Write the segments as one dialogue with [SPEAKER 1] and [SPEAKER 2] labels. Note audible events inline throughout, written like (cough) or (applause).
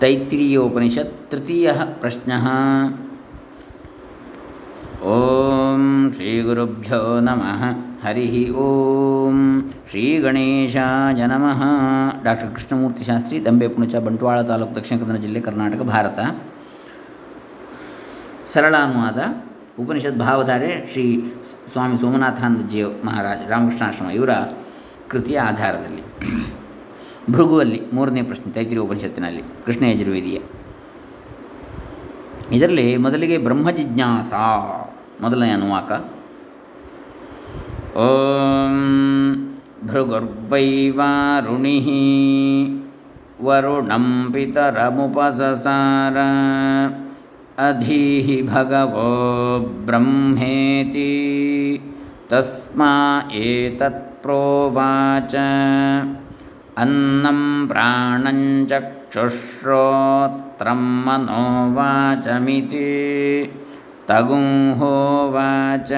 [SPEAKER 1] तैत्तिरीयोपनिषत् तृतीयः प्रश्नः ॐ श्रीगुरुभ्यो नमः हरिः ॐ ಶ್ರೀಗಣೇಶಾಯ ನಮಃ ಡಾಕ್ಟರ್ ಕೃಷ್ಣಮೂರ್ತಿ ಶಾಸ್ತ್ರಿ ದಂಬೆ ಪುಣಚ ಬಂಟ್ವಾಳ ತಾಲೂಕು ದಕ್ಷಿಣ ಕನ್ನಡ ಜಿಲ್ಲೆ ಕರ್ನಾಟಕ ಭಾರತ ಸರಳ ಅನುವಾದ ಉಪನಿಷತ್ ಭಾವಧಾರೆ ಶ್ರೀ ಸ್ವಾಮಿ ಸೋಮನಾಥಾನಂದಜಿ ಮಹಾರಾಜ್ ರಾಮಕೃಷ್ಣಾಶ್ರಮ ಇವರ ಕೃತಿಯ ಆಧಾರದಲ್ಲಿ ಭೃಗುವಲ್ಲಿ ಮೂರನೇ ಪ್ರಶ್ನೆ ತೈತಿರಿ ಉಪನಿಷತ್ತಿನಲ್ಲಿ. ಕೃಷ್ಣ ಯಜುರ್ವೇದಿಯ. ಇದರಲ್ಲಿ ಮೊದಲಿಗೆ ಬ್ರಹ್ಮ ಜಿಜ್ಞಾಸ, ಮೊದಲನೇ ಅನುವಾಕ. ಓಂ ಭೃಗುರ್ವೈವಾರುಣಿ ವರುಣಂ ಪಿತರಮುಪಸಸಾರ, ಅಧೀಹಿ ಭಗವೋ ಬ್ರಹ್ಮೇತಿ, ತಸ್ಮಾ ಏತತ್ ಪ್ರೋವಾಚ अन्नं प्राणञ्चक्षुश्रोत्रं मनोवाचमिति। तगुंहोवाच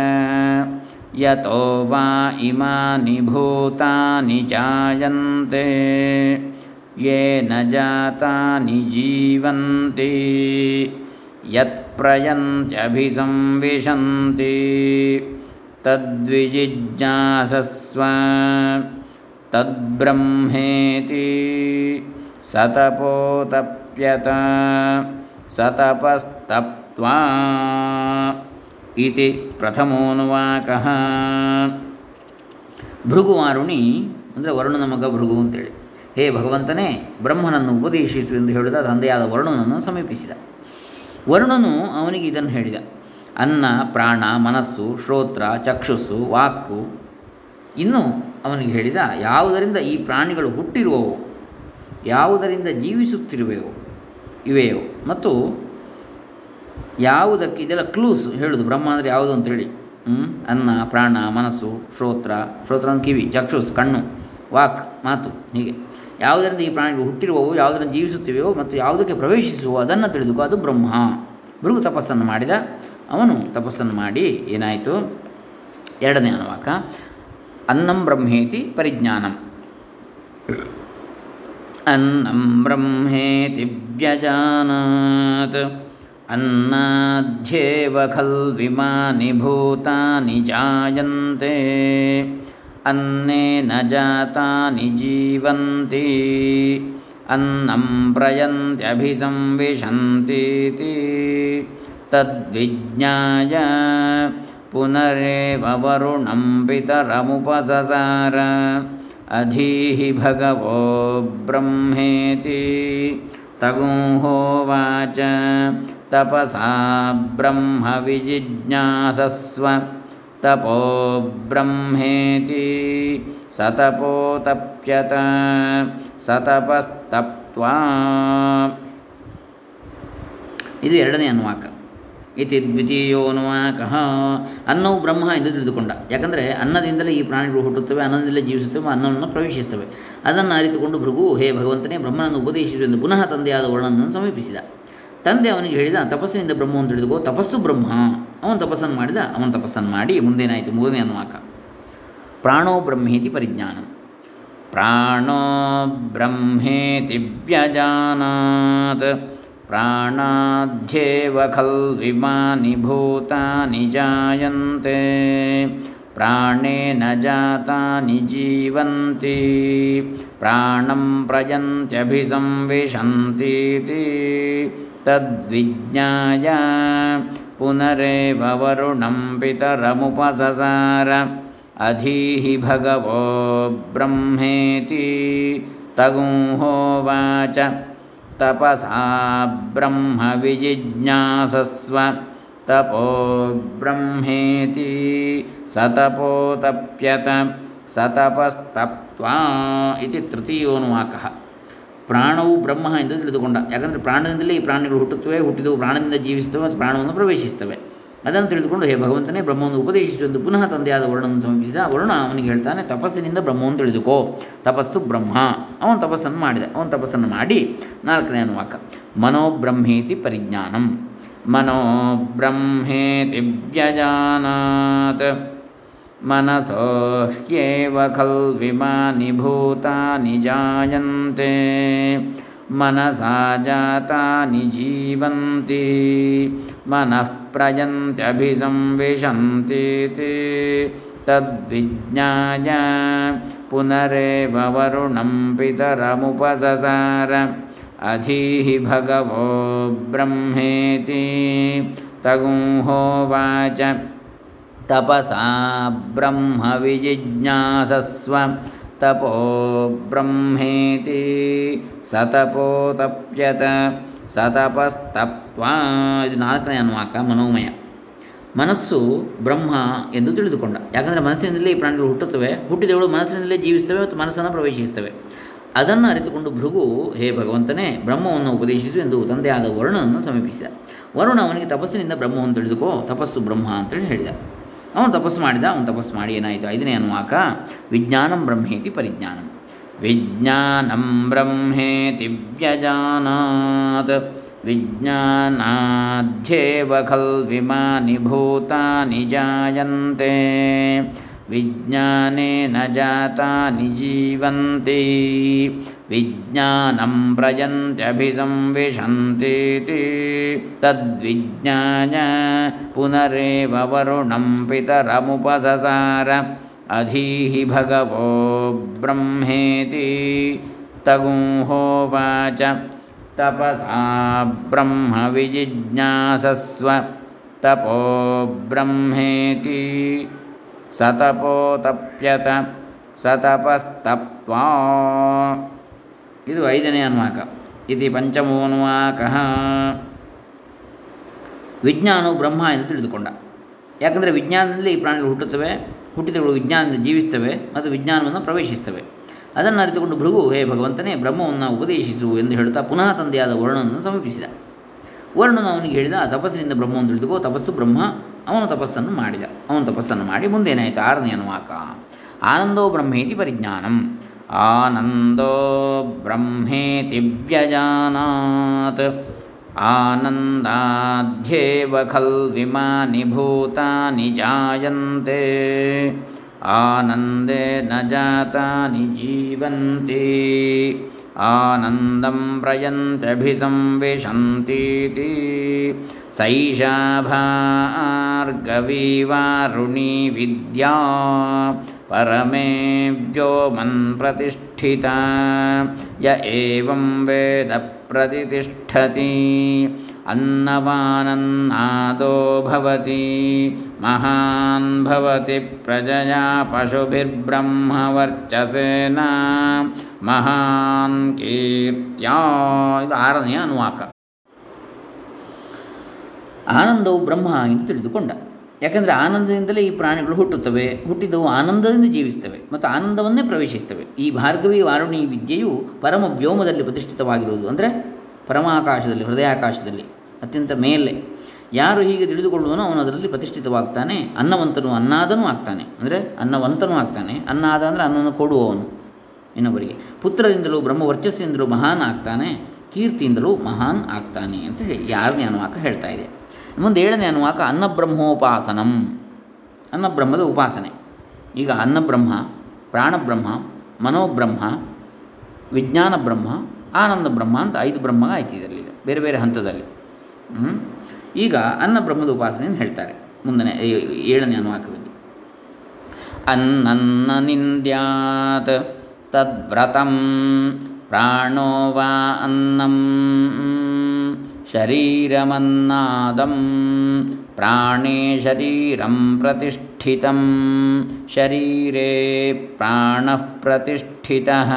[SPEAKER 1] यतो वा इमानि भूतानि जायन्ते येन जातानि जीवन्ति यत्प्रयन्त्यभिसंविशन्ति तद्विजिज्ञासस्व ತದ್ಬ್ರಹ್ಮೇತಿ ಸತಪೋತಪ್ಯತ ಸತಪಸ್ತಪ್ತ್ವಾ ಇತಿ ಪ್ರಥಮೋನುವಾಕಃ ಭೃಗುವಾರುಣಿ ಅಂದರೆ ವರುಣನ ಮಗ ಭೃಗು ಅಂತೇಳಿ. ಹೇ ಭಗವಂತನೇ, ಬ್ರಹ್ಮನನ್ನು ಉಪದೇಶಿಸು ಎಂದು ಹೇಳಿದ ತಂದೆಯಾದ ವರುಣನನ್ನು ಸಮೀಪಿಸಿದ. ವರುಣನು ಅವನಿಗೆ ಇದನ್ನು ಹೇಳಿದ. ಅನ್ನ, ಪ್ರಾಣ, ಮನಸ್ಸು, ಶ್ರೋತ್ರ, ಚಕ್ಷುಸ್ಸು, ವಾಕ್ಕು, ಇನ್ನು ಅವನಿಗೆ ಹೇಳಿದ, ಯಾವುದರಿಂದ ಈ ಪ್ರಾಣಿಗಳು ಹುಟ್ಟಿರುವವು? ಯಾವುದರಿಂದ ಜೀವಿಸುತ್ತಿರುವೆಯೋ, ಇವೆಯೋ? ಮತ್ತು ಯಾವುದಕ್ಕೆ ಇದೆಲ್ಲ ಕ್ಲೂಸ್ ಹೇಳೋದು, ಬ್ರಹ್ಮ ಅಂದರೆ ಯಾವುದು ಅಂತೇಳಿ? ಅನ್ನ, ಪ್ರಾಣ, ಮನಸ್ಸು, ಶ್ರೋತ್ರ ಶ್ರೋತ್ರ ಅಂದ್ರೆ ಕಿವಿ ಚಕ್ಷುಸ್ ಕಣ್ಣು, ವಾಕ್, ಮಾತು, ಹೀಗೆ. ಯಾವುದರಿಂದ ಈ ಪ್ರಾಣಿಗಳು ಹುಟ್ಟಿರುವವು, ಯಾವುದರಿಂದ ಜೀವಿಸುತ್ತಿವೆಯೋ ಮತ್ತು ಯಾವುದಕ್ಕೆ ಪ್ರವೇಶಿಸುವ ಅದನ್ನು ತಿಳಿದುಕೋ, ಅದು ಬ್ರಹ್ಮ. ಭೃಗು ತಪಸ್ಸನ್ನು ಮಾಡಿದ, ಅವನು ತಪಸ್ಸನ್ನು ಮಾಡಿ, ಏನಾಯಿತು? ಎರಡನೇ ಅನುವಾಕ अन्न ब्रह्मेति परिज्ञानम्। अन्न ब्रह्मेति व्यजानात्। अन्नाध्येव खल्विमानि भूतानि जायन्ते। अन्नेन जातानि जीवन्ति। अन्नं प्रयन्त्यभिसंविशन्तीति। तद्विज्ञाय पुनरेव वरुणं पितरमुपससार अधीहि भगवो ब्रह्मेति तगुंहोवाच तपसा ब्रह्मविजिज्ञासस्व तपो ब्रह्मेति सतपोतप्यत ಸತಪಸ್ತಪ್ತ್ವಾ ಇದು ಎರಡನೇ ಅನುವಾಕ ಇತಿ ದ್ವಿತೀಯೋನುವಾಕಃ ಅನ್ನವು ಬ್ರಹ್ಮ ಎಂದು ತಿಳಿದುಕೊಂಡ. ಯಾಕಂದರೆ ಅನ್ನದಿಂದಲೇ ಈ ಪ್ರಾಣಿಗಳು ಹುಟ್ಟುತ್ತವೆ, ಅನ್ನದಿಂದಲೇ ಜೀವಿಸುತ್ತವೆ, ಅನ್ನವನ್ನು ಪ್ರವೇಶಿಸುತ್ತವೆ. ಅದನ್ನು ಅರಿತುಕೊಂಡು ಭೃಗು, ಹೇ ಭಗವಂತನೇ, ಬ್ರಹ್ಮನನ್ನು ಉಪದೇಶಿಸು ಎಂದು ಪುನಃ ತಂದೆಯಾದ ವರ್ಣನನ್ನು ಸಮೀಪಿಸಿದ. ತಂದೆ ಅವನಿಗೆ ಹೇಳಿದ, ತಪಸ್ಸಿನಿಂದ ಬ್ರಹ್ಮವನ್ನು ತಿಳಿದುಕೋ, ತಪಸ್ಸು ಬ್ರಹ್ಮ. ಅವನು ತಪಸ್ಸನ್ನು ಮಾಡಿದ, ಅವನು ತಪಸ್ಸನ್ನು ಮಾಡಿ, ಮುಂದೇನಾಯಿತು ಮೂರನೇ ಅನ್ವಾಕ ಪ್ರಾಣೋ ಬ್ರಹ್ಮೇತಿ ಪರಿಜ್ಞಾನ. ಪ್ರಾಣೋ ಬ್ರಹ್ಮೇತಿ ವ್ಯಜಾನಾತ್. प्राणाद्येव खल्विमानि भूतानि जायन्ते प्राणेन जातानि जीवन्ति प्राणं प्रयन्त्यभिसंविशन्तीति तद्विज्ञाय पुनरेव वरुणं पितरमुपससार अधीः भगवो ब्रह्मेति तगुंहोवाच ತಪಸಾ ಬ್ರಹ್ಮ ವಿಜಿಜ್ಞಾಸಸ್ವ ತಪೋ ಬ್ರಹ್ಮೇತಿ ಸತಪೋತಪ್ಯತ ಸತಪಸ್ತಪ್ವಾ ಇತಿ ತೃತೀಯೋನುವಾಕಃ ಪ್ರಾಣವು ಬ್ರಹ್ಮ ಎಂದು ತಿಳಿದುಕೊಂಡ ಯಾಕಂದರೆ ಪ್ರಾಣದಿಂದಲೇ ಈ ಪ್ರಾಣಿಗಳು ಹುಟ್ಟುತ್ತವೆ, ಹುಟ್ಟಿದವು, ಪ್ರಾಣದಿಂದ ಜೀವಿಸುತ್ತವೆ ಮತ್ತು ಪ್ರಾಣವನ್ನು ಪ್ರವೇಶಿಸುತ್ತವೆ. ಅದನ್ನು ತಿಳಿದುಕೊಂಡು ಹೇ ಭಗವಂತನೇ, ಬ್ರಹ್ಮವನ್ನು ಉಪದೇಶಿಸು ಎಂದು ಪುನಃ ತಂದೆಯಾದ ವರ್ಣವನ್ನು ಸಮೀಪಿಸಿದ, ವರುಣ ಅವನಿಗೆ ಹೇಳ್ತಾನೆ, ತಪಸ್ಸಿನಿಂದ ಬ್ರಹ್ಮವನ್ನು ತಿಳಿದುಕೋ. ತಪಸ್ಸು ಬ್ರಹ್ಮ. ಅವನು ತಪಸ್ಸನ್ನು ಮಾಡಿದ. ಅವನು ತಪಸ್ಸನ್ನು ಮಾಡಿ, ನಾಲ್ಕನೇ ಅನುವಾಕ, ಮನೋಬ್ರಹ್ಮೇತಿ ಪರಿಜ್ಞಾನಂ. ಮನೋ ಬ್ರಹ್ಮೇತಿ ವ್ಯಜಾನಾತ್. ಮನಸೋ ಖಲ್ವಿಮಾನಿ ಭೂತಾನಿ ಜಾಯಂತೆ. मनसा जातानि जीवन्ति। मनः प्रयन्त्यभिसंविशन्ति ते। तद्विज्ञाय पुनरेव वरुणं पितरमुपससार। अधीः भगवो ब्रह्मेति। तगुंहोवाच तपसा ब्रह्मविजिज्ञासस्व। ತಪೋ ಬ್ರಹ್ಮೇತಿ ಸತಪೋ ತಪ್ಯತ ಸತಪಸ್ತಪ್ವಾ ಇದು ನಾಲ್ಕನೇ ಅನ್ವಾಕ ಮನೋಮಯ. ಮನಸ್ಸು ಬ್ರಹ್ಮ ಎಂದು ತಿಳಿದುಕೊಂಡ. ಯಾಕಂದರೆ ಮನಸ್ಸಿನಿಂದಲೇ ಈ ಪ್ರಾಣಿಗಳು ಹುಟ್ಟುತ್ತವೆ, ಹುಟ್ಟಿದವಳು ಮನಸ್ಸಿನಲ್ಲೇ ಜೀವಿಸ್ತವೆ ಮತ್ತು ಮನಸ್ಸನ್ನು ಪ್ರವೇಶಿಸ್ತವೆ ಅದನ್ನು ಅರಿತುಕೊಂಡು ಭೃಗು, ಹೇ ಭಗವಂತನೇ, ಬ್ರಹ್ಮವನ್ನು ಉಪದೇಶಿಸು ಎಂದು ತಂದೆಯಾದ ವರುಣನನ್ನು ಸಮೀಪಿಸಿದ. ವರುಣ ಅವನಿಗೆ ತಪಸ್ಸಿನಿಂದ ಬ್ರಹ್ಮವನ್ನು ತಿಳಿದುಕೋ, ತಪಸ್ಸು ಬ್ರಹ್ಮ ಅಂತೇಳಿ ಹೇಳಿದ. ಅವನು ತಪಸ್ಸು ಮಾಡಿದ, ಅವನು ತಪಸ್ಸು ಮಾಡಿ ಏನಾಯಿತು? ಐದನೇ ಅನುವಾಕ, ವಿಜ್ಞಾನಂ ಬ್ರಹ್ಮೇತಿ ಪರಿಜ್ಞಾನಂ. ವಿಜ್ಞಾನಂ ಬ್ರಹ್ಮೇತಿ ವ್ಯಜಾನಾತ್. ವಿಜ್ಞಾನಾಧ್ಯೇವ ಖಲ್ವಿಮಾನಿ ಭೂತಾನಿ ಜಾಯಂತೆ. ವಿಜ್ಞಾನೇನ ಜಾತಾನಿ ಜೀವಂತಿ. विज्ञानं प्रयन्त्यभिसंविशन्तीति तद्विज्ञान पुनरेव वरुणं पितरमुपससार। अधीहि भगवो ब्रह्मेति। तगुहोवाच तपसा ब्रह्मविजिज्ञासस्व तपो ब्रह्मेति। स तपो स तपस्तप्त्वा ಇದು ಐದನೇ ಅನ್ವಾಕ. ಇತಿ ಪಂಚಮೋನ್ವಾಕ. ವಿಜ್ಞಾನವು ಬ್ರಹ್ಮ ಎಂದು ತಿಳಿದುಕೊಂಡ. ಯಾಕಂದರೆ ವಿಜ್ಞಾನದಲ್ಲಿ ಈ ಪ್ರಾಣಿಗಳು ಹುಟ್ಟುತ್ತವೆ ಹುಟ್ಟಿದಗಳು ವಿಜ್ಞಾನದಿಂದ ಜೀವಿಸ್ತವೆ ಮತ್ತು ವಿಜ್ಞಾನವನ್ನು ಪ್ರವೇಶಿಸ್ತವೆ ಅದನ್ನು ಅರಿತುಕೊಂಡು ಭೃಗು, ಹೇ ಭಗವಂತನೇ, ಬ್ರಹ್ಮವನ್ನು ಉಪದೇಶಿಸು ಎಂದು ಹೇಳುತ್ತಾ ಪುನಃ ತಂದೆಯಾದ ವರ್ಣನನ್ನು ಸಮೀಪಿಸಿದ ವರ್ಣನು ಅವನಿಗೆ ಹೇಳಿದ ತಪಸ್ಸಿನಿಂದ ಬ್ರಹ್ಮವನ್ನು ತಿಳಿದುಕೋ, ತಪಸ್ಸು ಬ್ರಹ್ಮ, ಅವನು ತಪಸ್ಸನ್ನು ಮಾಡಿದ. ಅವನು ತಪಸ್ಸನ್ನು ಮಾಡಿ ಮುಂದೇನಾಯಿತು ಆರನೇ ಅನುವಾಕ. ಆನಂದೋ ಬ್ರಹ್ಮೇತಿ ಪರಿಜ್ಞಾನಂ. आनन्दो ब्रह्मेति व्यजानात्। आनन्दाध्येव खल्विमानि भूतानि जायन्ते। आनन्दे न जातानि जीवन्ति। आनन्दं प्रयन्त्यभिसंविशन्तीति। सैषाभार्गविवारुणी विद्या ವಿದ್ಯಾ ಪರಮೇ ವ್ಯೋಮನ್ ಪ್ರತಿಷ್ಠಿತಾ ಯ ಏವಂ ವೇದ ಪ್ರತಿಷ್ಠತಿ ಅನ್ನವಾನನ್ನಾದೋ ಭವತಿ ಮಹಾನ್ ಭವತಿ ಪ್ರಜಯಾ ಪಶುಭಿರ್ಬ್ರಹ್ಮವರ್ಚಸೇನ ಮಹಾನ್ ಕೀರ್ತ್ಯಾ ಇದು ಆರನೆಯ ಅನುವಾಕ ಆನಂದವು ಬ್ರಹ್ಮ ಎಂದು ತಿಳಿದುಕೊಂಡ ಯಾಕಂದರೆ ಆನಂದದಿಂದಲೇ ಈ ಪ್ರಾಣಿಗಳು ಹುಟ್ಟುತ್ತವೆ, ಹುಟ್ಟಿದವು ಆನಂದದಿಂದ ಜೀವಿಸ್ತವೆ ಮತ್ತು ಆನಂದವನ್ನೇ ಪ್ರವೇಶಿಸ್ತವೆ ಈ ಭಾರ್ಗವಿ ವಾರುಣಿ ವಿದ್ಯೆಯು ಪರಮ ವ್ಯೋಮದಲ್ಲಿ ಪ್ರತಿಷ್ಠಿತವಾಗಿರುವುದು ಅಂದರೆ ಪರಮಾಕಾಶದಲ್ಲಿ, ಹೃದಯಾಕಾಶದಲ್ಲಿ, ಅತ್ಯಂತ ಮೇಲೆ. ಯಾರು ಹೀಗೆ ತಿಳಿದುಕೊಳ್ಳುವನೋ ಅವನು ಅದರಲ್ಲಿ ಪ್ರತಿಷ್ಠಿತವಾಗ್ತಾನೆ, ಅನ್ನವಂತನು ಅನ್ನಾದನೂ ಆಗ್ತಾನೆ. ಅಂದರೆ ಅನ್ನವಂತನೂ ಆಗ್ತಾನೆ, ಅನ್ನಾದ ಅಂದರೆ ಅನ್ನವನ್ನು ಕೊಡುವವನು ಇನ್ನೊಬ್ಬರಿಗೆ ಪುತ್ರರಿಂದಲೂ ಬ್ರಹ್ಮ ವರ್ಚಸ್ಸಿಂದಲೂ ಮಹಾನ್ ಆಗ್ತಾನೆ, ಕೀರ್ತಿಯಿಂದಲೂ ಮಹಾನ್ ಆಗ್ತಾನೆ ಅಂತ ಹೇಳಿ ಯಾರನೇ ಅನುವಾಕ ಹೇಳ್ತಾ ಇದೆ. ಮುಂದೆ ಏಳನೇ ಅನುವಾಕ ಅನ್ನಬ್ರಹ್ಮೋಪಾಸನಂ. ಅನ್ನಬ್ರಹ್ಮದ ಉಪಾಸನೆ. ಈಗ ಅನ್ನಬ್ರಹ್ಮ, ಪ್ರಾಣಬ್ರಹ್ಮ, ಮನೋಬ್ರಹ್ಮ ವಿಜ್ಞಾನ ಬ್ರಹ್ಮ ಆನಂದ ಬ್ರಹ್ಮ ಅಂತ ಐದು ಬ್ರಹ್ಮ ಆಯ್ತು ಇದರಲ್ಲಿ ಬೇರೆ ಬೇರೆ ಹಂತದಲ್ಲಿ. ಈಗ ಅನ್ನಬ್ರಹ್ಮದ ಉಪಾಸನೆಯನ್ನು ಹೇಳ್ತಾರೆ ಮುಂದನೆ ಏಳನೇ ಅನುವಾಕದಲ್ಲಿ. ಅನ್ನನ್ನ ನಿಂದ್ಯಾತ್ ತದ್ವ್ರತಂ ಪ್ರಾಣೋ ವಾ ಅನ್ನಂ. शरीरमन्नादं प्राणे शरीरं प्रतिष्ठितं शरीरे प्राणः प्रतिष्ठितः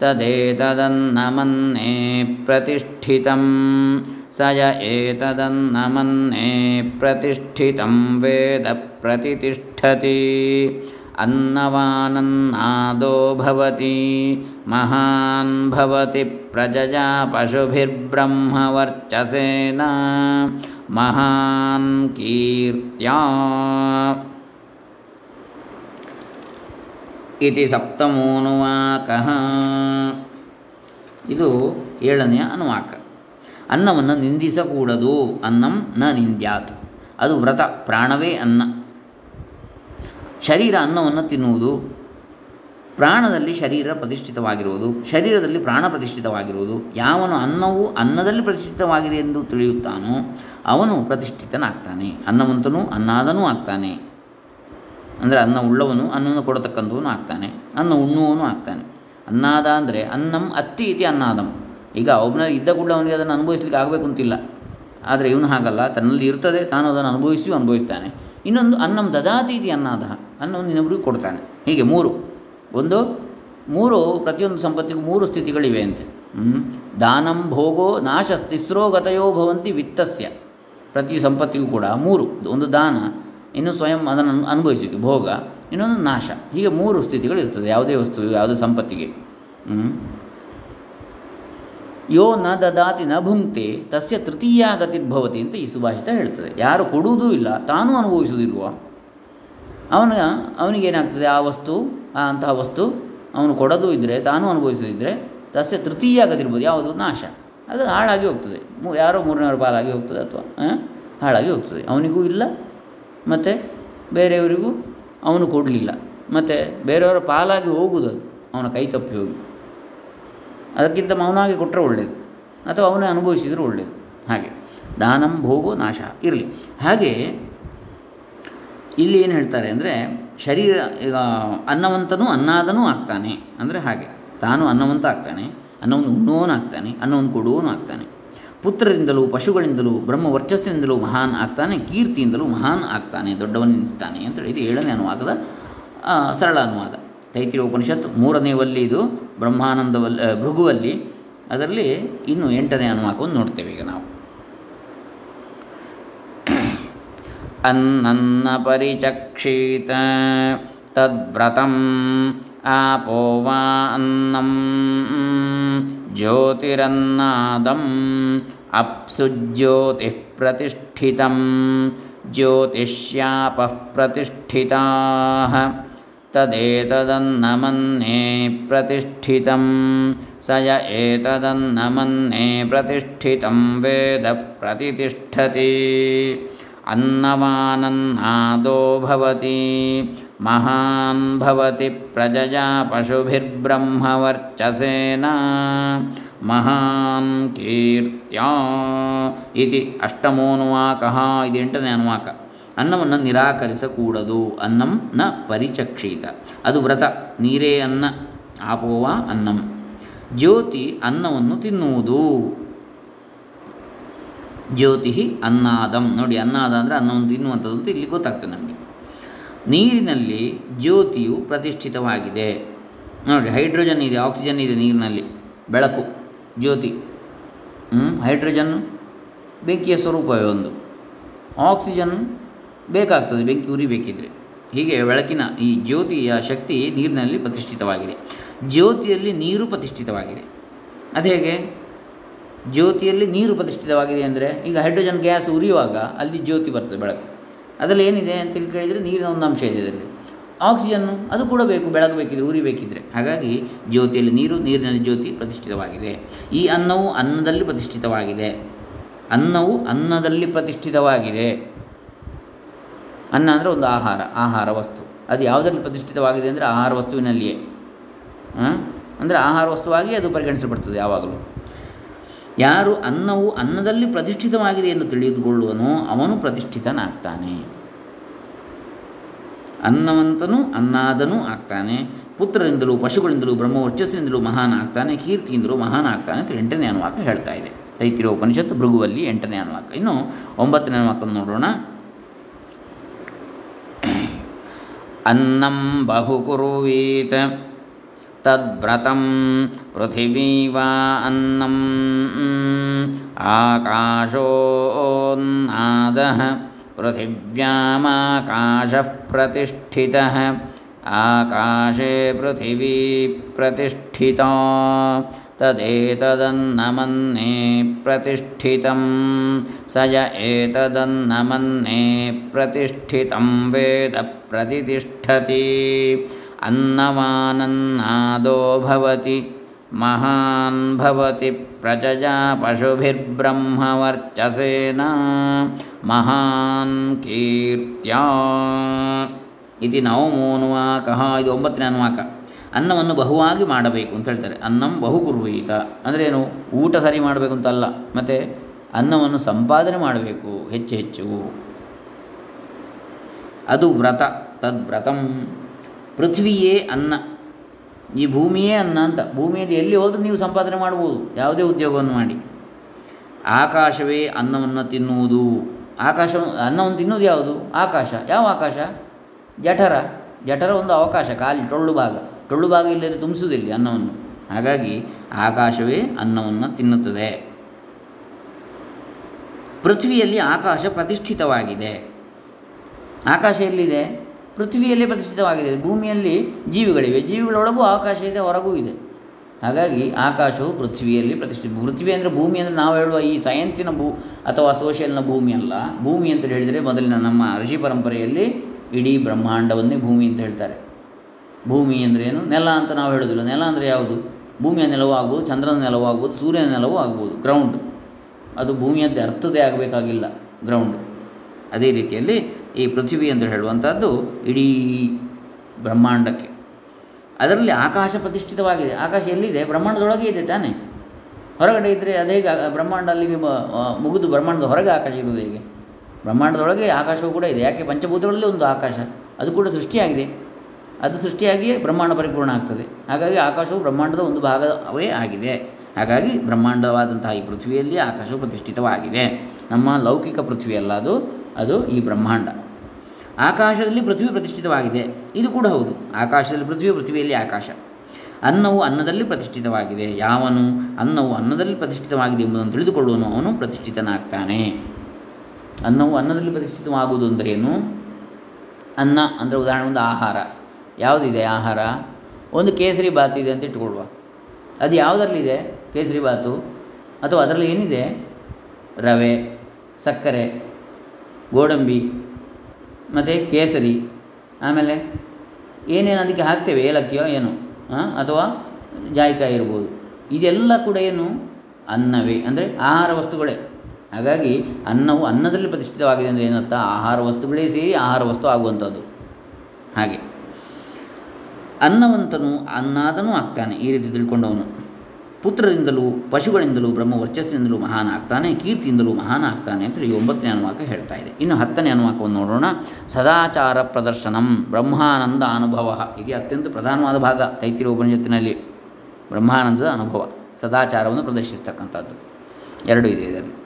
[SPEAKER 1] तदेतदन्नमन्ये प्रतिष्ठितं स य एतदन्नमन्ये प्रतिष्ठितं वेद प्रतितिष्ठति। अन्नवानन्नादो भवति महान् भवति ಪ್ರಜಯಾ ಪಶುಭಿರ್ಬ್ರಹ್ಮವರ್ಚಸೇನ ಮಹಾನ್ ಕೀರ್ತ್ಯಾ ಇತಿ ಸಪ್ತಮೋನುವಾಕಃ ಇದು ಏಳನೆಯ ಅನುವಾಕ. ಅನ್ನವನ್ನು ನಿಂದಿಸಕೂಡದು, ಅನ್ನಂ ನ ನಿಂದ್ಯಾತ್. ಅದು ವ್ರತ, ಪ್ರಾಣವೇ ಅನ್ನ. ಶರೀರ ಅನ್ನವನ್ನು ತಿನ್ನುವುದು ಪ್ರಾಣದಲ್ಲಿ ಶರೀರ ಪ್ರತಿಷ್ಠಿತವಾಗಿರುವುದು, ಶರೀರದಲ್ಲಿ ಪ್ರಾಣ ಪ್ರತಿಷ್ಠಿತವಾಗಿರುವುದು, ಯಾವನು ಅನ್ನವು ಅನ್ನದಲ್ಲಿ ಪ್ರತಿಷ್ಠಿತವಾಗಿದೆ ಎಂದು ತಿಳಿಯುತ್ತಾನೋ ಅವನು ಪ್ರತಿಷ್ಠಿತನಾಗ್ತಾನೆ. ಅನ್ನವಂತನೂ ಅನ್ನಾದನೂ ಆಗ್ತಾನೆ. ಅಂದರೆ ಅನ್ನ ಉಳ್ಳವನು ಅನ್ನವನ್ನು ಕೊಡತಕ್ಕಂಥವನು ಆಗ್ತಾನೆ. ಅನ್ನ ಉಣ್ಣುವವನು ಆಗ್ತಾನೆ. ಅನ್ನಾದ ಅಂದರೆ ಅನ್ನಂ ಅತ್ತಿ ಇತಿ ಅನ್ನಾದಂ. ಈಗ ಒಬ್ಬನಲ್ಲಿ ಇದ್ದ ಕೂಡ ಅವನಿಗೆ ಅದನ್ನು ಅನುಭವಿಸ್ಲಿಕ್ಕೆ ಆಗಬೇಕು ಅಂತಿಲ್ಲ. ಆದರೆ ಇವನು ಹಾಗಲ್ಲ. ತನ್ನಲ್ಲಿ ಇರ್ತದೆ. ತಾನು ಅದನ್ನು ಅನುಭವಿಸಿಯೂ ಅನುಭವಿಸ್ತಾನೆ. ಇನ್ನೊಂದು ಅನ್ನಂ ದದಾತಿ ಅನ್ನಾದ ಅನ್ನದ ಅನ್ನವನ್ನು ಇನ್ನೊಬ್ಬರಿಗೂ ಕೊಡ್ತಾನೆ. ಹೀಗೆ ಮೂರು. ಒಂದು, ಮೂರು, ಪ್ರತಿಯೊಂದು ಸಂಪತ್ತಿಗೂ ಮೂರು ಸ್ಥಿತಿಗಳಿವೆ ಅಂತೆ. ದಾನಂ ಭೋಗೋ ನಾಶ ತಿಸ್ರೋ ಗತಯೋ ಭವಂತಿ ವಿತ್ತಸ್ಯ. ಪ್ರತಿ ಸಂಪತ್ತಿಗೂ ಕೂಡ ಮೂರು, ಒಂದು ದಾನ, ಇನ್ನು ಸ್ವಯಂ ಅದನ್ನು ಅನುಭವಿಸುವಿಕೆ ಭೋಗ, ಇನ್ನೊಂದು ನಾಶ. ಹೀಗೆ ಮೂರು ಸ್ಥಿತಿಗಳು ಇರ್ತದೆ ಯಾವುದೇ ವಸ್ತು, ಯಾವುದೇ ಸಂಪತ್ತಿಗೆ. ಯೋ ನ ದದಾತಿ ನ ಭುಂಕ್ತೆ, ತಸ್ಯ ತೃತೀಯ ಗತಿರ್ಭವತಿ ಅಂತ ಈ ಸುಭಾಷಿತ ಹೇಳ್ತದೆ. ಯಾರು ಕೊಡುವುದೂ ಇಲ್ಲ, ತಾನೂ ಅನುಭವಿಸುವುದಿಲ್ವ? ಅವನ, ಅವನಿಗೇನಾಗ್ತದೆ? ಆ ವಸ್ತು ಅಂತಹ ವಸ್ತು ಅವನು ಕೊಡೋದು ಇದ್ದರೆ ತಾನು ಅನುಭವಿಸದಿದ್ದರೆ ತಸ್ಯ ತೃತೀಯ ಆಗದಿರ್ಬೋದು ಯಾವುದು? ನಾಶ. ಅದು ಹಾಳಾಗಿ ಹೋಗ್ತದೆ. ಮೂ, ಯಾರೋ ಮೂರನೇ ಪಾಲಾಗಿ ಹೋಗ್ತದೆ ಅಥವಾ ಹಾಳಾಗಿ ಹೋಗ್ತದೆ. ಅವನಿಗೂ ಇಲ್ಲ. ಮತ್ತು ಬೇರೆಯವರಿಗೂ ಅವನು ಕೊಡಲಿಲ್ಲ. ಮತ್ತು ಬೇರೆಯವರ ಪಾಲಾಗಿ ಹೋಗುವುದು ಅದು. ಅವನ ಕೈ ತಪ್ಪಿ ಹೋಗಿ. ಅದಕ್ಕಿಂತ ಮೌನಾಗಿ ಕೊಟ್ಟರೆ ಒಳ್ಳೆಯದು ಅಥವಾ ಅವನೇ ಅನುಭವಿಸಿದರೂ ಒಳ್ಳೆಯದು ಹಾಗೆ. ದಾನಂ ಭೋಗೋ ನಾಶ. ಇರಲಿ. ಹಾಗೆ ಇಲ್ಲಿ ಏನು ಹೇಳ್ತಾರೆ ಅಂದರೆ ಶರೀರ, ಈಗ ಅನ್ನವಂತನೂ ಅನ್ನಾದನೂ ಆಗ್ತಾನೆ. ಅಂದರೆ ಹಾಗೆ, ತಾನು ಅನ್ನವಂತ ಆಗ್ತಾನೆ, ಅನ್ನವನ್ನು ಉಣ್ಣುವವನು ಆಗ್ತಾನೆ, ಅನ್ನವನ್ನು ಕೊಡುವವನು ಆಗ್ತಾನೆ. ಪುತ್ರರಿಂದಲೂ ಪಶುಗಳಿಂದಲೂ, ಬ್ರಹ್ಮ ವರ್ಚಸ್ಸಿನಿಂದಲೂ ಮಹಾನ್ ಆಗ್ತಾನೆ, ಕೀರ್ತಿಯಿಂದಲೂ ಮಹಾನ್ ಆಗ್ತಾನೆ ದೊಡ್ಡವನಿಸ್ತಾನೆ ಅಂತೇಳಿ ಇದು ಏಳನೇ ಅನುವಾದದ ಸರಳ ಅನುವಾದ. ತೈತಿರ ಉಪನಿಷತ್ತು ಮೂರನೇ ವಲ್ಲಿ ಇದು ಬ್ರಹ್ಮಾನಂದವಲ್ಲಿ ಭೃಗುವಲ್ಲಿ, ಅದರಲ್ಲಿ ಇನ್ನು ಎಂಟನೇ ಅನುವಾಕವನ್ನು ನೋಡ್ತೇವೆ ಈಗ ನಾವು. अन्नन्न परिचक्षीत तद्व्रतम् आपो वा अन्नं। ज्योतिरन्नादम् अप्सु ज्योतिःप्रतिष्ठितं ज्योतिष्यापः प्रतिष्ठिताः। तदेतदन्नमन्ये प्रतिष्ठितं स य एतदन्नमन्ये प्रतिष्ठितं वेद प्रतितिष्ठति। अन्नवानन्नादो भवति महान् भवति प्रजया पशुभिर्ब्रह्मवर्चसेन महान् ಕೀರ್ತ್ಯಾ ಇತಿ ಅಷ್ಟಮೋನುವಾಕಃ ಇದು ಎಂಟನೇ ಅನುವಾಕ ಅನ್ನವನ್ನು ನಿರಾಕರಿಸಕೂಡದು ಅನ್ನಂ ನ ಪರಿಚಕ್ಷೀತ ಅದು ವ್ರತ ನೀರೇ ಅನ್ನ ಆಪೋವ ಅನ್ನಂ ಜ್ಯೋತಿ ಅನ್ನವನ್ನು ತಿನ್ನುವುದು ಜ್ಯೋತಿ ಅನ್ನಾದಂ. ನೋಡಿ, ಅನ್ನಾದ ಅಂದರೆ ಅನ್ನವನ್ನು ತಿನ್ನುವಂಥದ್ದು ಅಂತ ಇಲ್ಲಿ ಗೊತ್ತಾಗ್ತದೆ ನಮಗೆ. ನೀರಿನಲ್ಲಿ ಜ್ಯೋತಿಯು ಪ್ರತಿಷ್ಠಿತವಾಗಿದೆ. ನೋಡಿ, ಹೈಡ್ರೋಜನ್ ಇದೆ, ಆಕ್ಸಿಜನ್ ಇದೆ ನೀರಿನಲ್ಲಿ, ಬೆಳಕು, ಜ್ಯೋತಿ. ಹೈಡ್ರೋಜನ್ ಬೆಂಕಿಯ ಸ್ವರೂಪವೇ ಒಂದು. ಆಕ್ಸಿಜನ್ ಬೇಕಾಗ್ತದೆ, ಬೆಂಕಿ ಉರಿಬೇಕಿದ್ರೆ. ಹೀಗೆ ಬೆಳಕಿನ ಈ ಜ್ಯೋತಿಯ ಶಕ್ತಿ ನೀರಿನಲ್ಲಿ ಪ್ರತಿಷ್ಠಿತವಾಗಿದೆ. ಜ್ಯೋತಿಯಲ್ಲಿ ನೀರು ಪ್ರತಿಷ್ಠಿತವಾಗಿದೆ. ಅದು ಹೇಗೆ? ಜ್ಯೋತಿಯಲ್ಲಿ ನೀರು ಪ್ರತಿಷ್ಠಿತವಾಗಿದೆ ಅಂದರೆ ಈಗ ಹೈಡ್ರೋಜನ್ ಗ್ಯಾಸ್ ಉರಿಯುವಾಗ ಅಲ್ಲಿ ಜ್ಯೋತಿ ಬರ್ತದೆ ಬೆಳಕು. ಅದರಲ್ಲಿ ಏನಿದೆ ಅಂತೇಳಿ ಕೇಳಿದರೆ ನೀರಿನ ಒಂದು ಅಂಶ ಇದೆ ಅದರಲ್ಲಿ. ಆಕ್ಸಿಜನ್ನು ಅದು ಕೂಡ ಬೇಕು, ಬೆಳಕು ಬೇಕಿದ್ರೆ ಉರಿಬೇಕಿದ್ರೆ ಹಾಗಾಗಿ ಜ್ಯೋತಿಯಲ್ಲಿ ನೀರು, ನೀರಿನಲ್ಲಿ ಜ್ಯೋತಿ ಪ್ರತಿಷ್ಠಿತವಾಗಿದೆ. ಈ ಅನ್ನವು ಅನ್ನದಲ್ಲಿ ಪ್ರತಿಷ್ಠಿತವಾಗಿದೆ. ಅನ್ನವು ಅನ್ನದಲ್ಲಿ ಪ್ರತಿಷ್ಠಿತವಾಗಿದೆ. ಅನ್ನ ಅಂದರೆ ಒಂದು ಆಹಾರ ಆಹಾರ ವಸ್ತು. ಅದು ಯಾವುದರಲ್ಲಿ ಪ್ರತಿಷ್ಠಿತವಾಗಿದೆ ಅಂದರೆ ಆಹಾರ ವಸ್ತುವಿನಲ್ಲಿಯೇ. ಅಂದರೆ ಆಹಾರ ವಸ್ತುವಾಗಿ ಅದು ಪರಿಗಣಿಸಲ್ಪಡ್ತದೆ ಯಾವಾಗಲೂ. ಯಾರು ಅನ್ನವು ಅನ್ನದಲ್ಲಿ ಪ್ರತಿಷ್ಠಿತವಾಗಿದೆ ಎಂದು ತಿಳಿದುಕೊಳ್ಳುವನೋ, ಅವನು ಪ್ರತಿಷ್ಠಿತನಾಗ್ತಾನೆ. ಅನ್ನವಂತನು ಅನ್ನಾದನೂ ಆಗ್ತಾನೆ. ಪುತ್ರರಿಂದಲೂ ಪಶುಗಳಿಂದಲೂ ಬ್ರಹ್ಮವರ್ಚಸ್ಸಿನಿಂದಲೂ ಮಹಾನ್ ಆಗ್ತಾನೆ. ಕೀರ್ತಿಯಿಂದಲೂ ಮಹಾನ್ ಆಗ್ತಾನೆ ಅಂತ ಎಂಟನೇ ಅನುವಾಕ ಹೇಳ್ತಾ ಇದೆ. ತೈತಿರೋ ಉಪನಿಷತ್ ಭೃಗುವಲ್ಲಿ ಎಂಟನೇ ಅನುವಾಕ. ಇನ್ನು ಒಂಬತ್ತನೇ ಅನುವಾಕ ನೋಡೋಣ. (clears throat) ಅನ್ನಂ ಬಹುಕುರುವೀತ तद्व्रतं पृथिवी वा अन्नम्। आकाशोन्नादः पृथिव्यामाकाशः प्रतिष्ठितः। आकाशे पृथिवी प्रतिष्ठिता। तदेतदन्नमन्ये प्रतिष्ठितं स य एतदन्नमन्ये प्रतिष्ठितं वेद प्रतितिष्ठति अन्नवानन्नादो भवति महान् भवति प्रजया पशुभिर्ब्रह्मवर्चसेन महान् ಕೀರ್ತ್ಯಾ ಇತಿ ನವಮೋನುವಾಕಃ ಇದು ಒಂಬತ್ತನೇ ಅನುವಾಕ ಅನ್ನವನ್ನು ಬಹುವಾಗಿ ಮಾಡಬೇಕು ಅಂತ ಹೇಳ್ತಾರೆ ಅನ್ನಂ ಬಹು ಕುರ್ವೀತ ಅಂದರೆ ಏನು ಊಟ ಸರಿ ಮಾಡಬೇಕು ಅಂತಲ್ಲ ಮತ್ತು ಅನ್ನವನ್ನು ಸಂಪಾದನೆ ಮಾಡಬೇಕು ಹೆಚ್ಚು ಹೆಚ್ಚು ಅದು ವ್ರತ ತದ್ವ್ರತಂ ಪೃಥ್ವಿಯೇ ಅನ್ನ. ಈ ಭೂಮಿಯೇ ಅನ್ನ ಅಂತ. ಭೂಮಿಯಲ್ಲಿ ಎಲ್ಲಿ ಹೋದರೂ ನೀವು ಸಂಪಾದನೆ ಮಾಡ್ಬೋದು. ಯಾವುದೇ ಉದ್ಯೋಗವನ್ನು ಮಾಡಿ. ಆಕಾಶವೇ ಅನ್ನವನ್ನು ತಿನ್ನುವುದು. ಆಕಾಶ, ಅನ್ನವನ್ನು ತಿನ್ನುವುದು ಯಾವುದು? ಆಕಾಶ. ಯಾವ ಆಕಾಶ? ಜಠರ. ಜಠರ ಒಂದು ಅವಕಾಶ, ಖಾಲಿ ಟೊಳ್ಳು ಭಾಗ. ಟೊಳ್ಳು ಭಾಗ ಇಲ್ಲದೆ ತುಂಬಿಸುವುದಿಲ್ಲ ಅನ್ನವನ್ನು. ಹಾಗಾಗಿ ಆಕಾಶವೇ ಅನ್ನವನ್ನು ತಿನ್ನುತ್ತದೆ. ಪೃಥ್ವಿಯಲ್ಲಿ ಆಕಾಶ ಪ್ರತಿಷ್ಠಿತವಾಗಿದೆ. ಆಕಾಶ ಎಲ್ಲಿದೆ? ಪೃಥ್ವಿಯಲ್ಲಿ ಪ್ರತಿಷ್ಠಿತವಾಗಿದೆ. ಭೂಮಿಯಲ್ಲಿ ಜೀವಿಗಳಿವೆ. ಜೀವಿಗಳೊಳಗೂ ಆಕಾಶ ಇದೆ, ಹೊರಗೂ ಇದೆ. ಹಾಗಾಗಿ ಆಕಾಶವು ಪೃಥ್ವಿಯಲ್ಲಿ ಪ್ರತಿಷ್ಠಿತ ಪೃಥ್ವಿ ಅಂದರೆ ಭೂಮಿ ಅಂದರೆ ನಾವು ಹೇಳುವ ಈ ಸೈನ್ಸಿನ ಭೂ ಅಥವಾ ಸೋಷಿಯಲ್ನ ಭೂಮಿ ಅಲ್ಲ. ಭೂಮಿ ಅಂತ ಹೇಳಿದರೆ ಮೊದಲಿನ ನಮ್ಮ ಋಷಿ ಪರಂಪರೆಯಲ್ಲಿ ಇಡೀ ಬ್ರಹ್ಮಾಂಡವನ್ನೇ ಭೂಮಿ ಅಂತ ಹೇಳ್ತಾರೆ. ಭೂಮಿ ಅಂದರೆ ಏನು? ನೆಲ ಅಂತ ನಾವು ಹೇಳೋದಿಲ್ಲ. ನೆಲ ಅಂದರೆ ಯಾವುದು? ಭೂಮಿಯ ನೆಲವೂ ಆಗ್ಬೋದು, ಚಂದ್ರನ ನೆಲವೂ ಆಗ್ಬೋದು, ಸೂರ್ಯನ ನೆಲವೂ ಆಗ್ಬೋದು. ಗ್ರೌಂಡ್ ಅದು ಭೂಮಿಯದ್ದೇ ಅರ್ಥದೇ ಆಗಬೇಕಾಗಿಲ್ಲ. ಗ್ರೌಂಡ್ ಅದೇ ರೀತಿಯಲ್ಲಿ ಈ ಪೃಥ್ವಿ ಎಂದು ಹೇಳುವಂಥದ್ದು ಇಡೀ ಬ್ರಹ್ಮಾಂಡಕ್ಕೆ. ಅದರಲ್ಲಿ ಆಕಾಶ ಪ್ರತಿಷ್ಠಿತವಾಗಿದೆ. ಆಕಾಶ ಎಲ್ಲಿದೆ? ಬ್ರಹ್ಮಾಂಡದೊಳಗೆ ಇದೆ ತಾನೆ. ಹೊರಗಡೆ ಇದ್ದರೆ ಅದೇ ಬ್ರಹ್ಮಾಂಡ ಅಲ್ಲಿಗೆ ಮುಗಿದು ಬ್ರಹ್ಮಾಂಡದ ಹೊರಗೆ ಆಕಾಶ ಇರುವುದು ಹೇಗೆ? ಬ್ರಹ್ಮಾಂಡದೊಳಗೆ ಆಕಾಶವೂ ಕೂಡ ಇದೆ. ಯಾಕೆ? ಪಂಚಭೂತಗಳಲ್ಲಿ ಒಂದು ಆಕಾಶ. ಅದು ಕೂಡ ಸೃಷ್ಟಿಯಾಗಿದೆ. ಅದು ಸೃಷ್ಟಿಯಾಗಿಯೇ ಬ್ರಹ್ಮಾಂಡ ಪರಿಪೂರ್ಣ ಆಗ್ತದೆ. ಹಾಗಾಗಿ ಆಕಾಶವು ಬ್ರಹ್ಮಾಂಡದ ಒಂದು ಭಾಗವೇ ಆಗಿದೆ. ಹಾಗಾಗಿ ಬ್ರಹ್ಮಾಂಡವಾದಂತಹ ಈ ಪೃಥ್ವಿಯಲ್ಲಿ ಆಕಾಶವು ಪ್ರತಿಷ್ಠಿತವಾಗಿದೆ. ನಮ್ಮ ಲೌಕಿಕ ಪೃಥ್ವಿಯಲ್ಲ ಅದು. ಅದು ಈ ಬ್ರಹ್ಮಾಂಡ. ಆಕಾಶದಲ್ಲಿ ಪೃಥ್ವಿ ಪ್ರತಿಷ್ಠಿತವಾಗಿದೆ. ಇದು ಕೂಡ ಹೌದು. ಆಕಾಶದಲ್ಲಿ ಪೃಥ್ವಿ, ಪೃಥ್ವಿಯಲ್ಲಿ ಆಕಾಶ. ಅನ್ನವು ಅನ್ನದಲ್ಲಿ ಪ್ರತಿಷ್ಠಿತವಾಗಿದೆ. ಯಾವನು ಅನ್ನವು ಅನ್ನದಲ್ಲಿ ಪ್ರತಿಷ್ಠಿತವಾಗಿದೆ ಎಂಬುದನ್ನು ತಿಳಿದುಕೊಳ್ಳುವನು, ಅವನು ಪ್ರತಿಷ್ಠಿತನಾಗ್ತಾನೆ. ಅನ್ನವು ಅನ್ನದಲ್ಲಿ ಪ್ರತಿಷ್ಠಿತವಾಗುವುದು ಅಂದ್ರೇನು? ಅನ್ನ ಅಂದರೆ ಉದಾಹರಣೆ ಒಂದು ಆಹಾರ. ಯಾವುದಿದೆ ಆಹಾರ? ಒಂದು ಕೇಸರಿ ಬಾತ್ ಇದೆ ಅಂತ ಇಟ್ಕೊಳ್ಳುವ ಅದು ಯಾವುದರಲ್ಲಿದೆ? ಕೇಸರಿ ಬಾತು. ಅಥವಾ ಅದರಲ್ಲಿ ಏನಿದೆ? ರವೆ, ಸಕ್ಕರೆ, ಗೋಡಂಬಿ. ಮತ್ತು ಕೇಸರಿ, ಆಮೇಲೆ ಏನೇನು ಅದಕ್ಕೆ ಹಾಕ್ತೇವೆ, ಏಲಕ್ಕಿಯೋ ಏನೋ ಅಥವಾ ಜಾಯಿಕಾಯಿ ಇರ್ಬೋದು. ಇದೆಲ್ಲ ಕೂಡ ಏನು? ಅನ್ನವೇ, ಅಂದರೆ ಆಹಾರ ವಸ್ತುಗಳೇ. ಹಾಗಾಗಿ ಅನ್ನವು ಅನ್ನದಲ್ಲಿ ಪ್ರತಿಷ್ಠಿತವಾಗಿದೆ ಅಂದರೆ ಏನರ್ಥ? ಆಹಾರ ವಸ್ತುಗಳೇ ಸೇರಿ ಆಹಾರ ವಸ್ತು ಆಗುವಂಥದ್ದು. ಹಾಗೆ. ಅನ್ನವಂತನು ಅನ್ನಾದನೂ ಆಗ್ತಾನೆ, ಈ ರೀತಿ ತಿಳ್ಕೊಂಡವನು. ಪುತ್ರರಿಂದಲೂ ಪಶುಗಳಿಂದಲೂ ಬ್ರಹ್ಮ ವರ್ಚಸ್ಸಿನಿಂದಲೂ ಮಹಾನ್ ಆಗ್ತಾನೆ, ಕೀರ್ತಿಯಿಂದಲೂ ಮಹಾನ್ ಆಗ್ತಾನೆ ಅಂತ ಈ ಒಂಬತ್ತನೇ ಅನುವಾಕ ಹೇಳ್ತಾ ಇದೆ. ಇನ್ನು ಹತ್ತನೇ ಅನುವಾಕವನ್ನು ನೋಡೋಣ. ಸದಾಚಾರ ಪ್ರದರ್ಶನಂ ಬ್ರಹ್ಮಾನಂದ ಅನುಭವ. ಇದು ಅತ್ಯಂತ ಪ್ರಧಾನವಾದ ಭಾಗ ತೈತಿರ ಉಪನಿಷತ್ತಿನಲ್ಲಿ. ಬ್ರಹ್ಮಾನಂದದ ಅನುಭವ, ಸದಾಚಾರವನ್ನು ಪ್ರದರ್ಶಿಸ್ತಕ್ಕಂಥದ್ದು. ಎರಡು ಇದೆ ಇದರಲ್ಲಿ.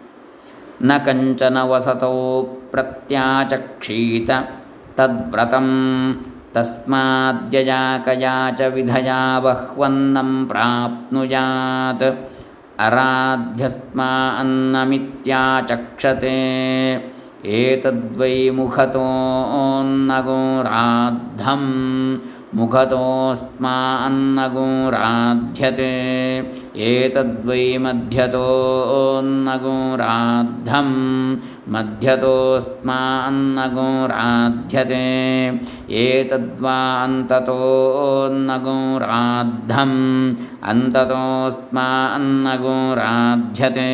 [SPEAKER 1] ನ ಕಂಚನ ವಸತೋ ಪ್ರತ್ಯಾಚಕ್ಷೀತ ತದ್ವ್ರತಂ तस्माद्यया कया च विधया बह्वन्नं प्राप्नुयात्। अराध्यस्मा अन्नमित्याचक्षते एतद्वै मुखतोन्नगोराद्धम् मुखतोऽस्मान्नगुराध्यते। एतद्वै मध्यतोऽन्नगुराद्धं मध्यतोऽस्मान्नगुराध्यते। एतद्वा अन्ततोऽन्नगुराद्धम् अन्ततोऽस्मान्नगुराध्यते।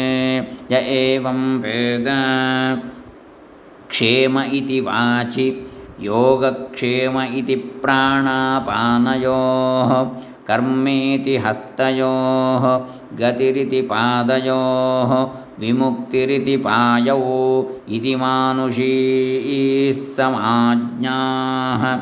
[SPEAKER 1] य एवं वेद। क्षेम इति वाचि। योगक्षेम इति प्राणापानयोः, कर्मेति हस्तयोः, गतिरिति पादयोः, विमुक्तिरिति पायौ इति मानुषीः समाज्ञाः।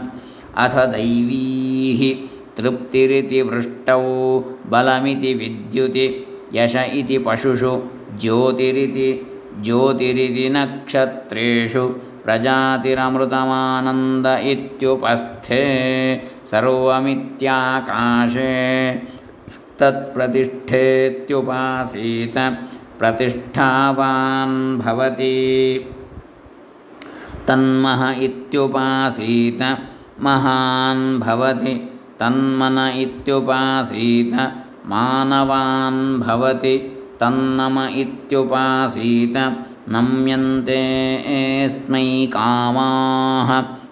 [SPEAKER 1] अथ दैवीः तृप्तिरिति वृष्टौ, बलमिति विद्युति, यश इति पशुषु, ज्योतिरिति ज्योतिरिति नक्षत्रेषु। प्रजातिरमृतमानन्द इत्युपस्थे सर्वमित्याकाशे तत्प्रतिष्ठेत्युपासीत प्रतिष्ठावान् भवति। तन्मः इत्युपासीत महान् भवति। तन्मन इत्युपासीत मानवान् भवति। तन्नम इत्युपासीत नम्यन्ते एस्मै कामाः।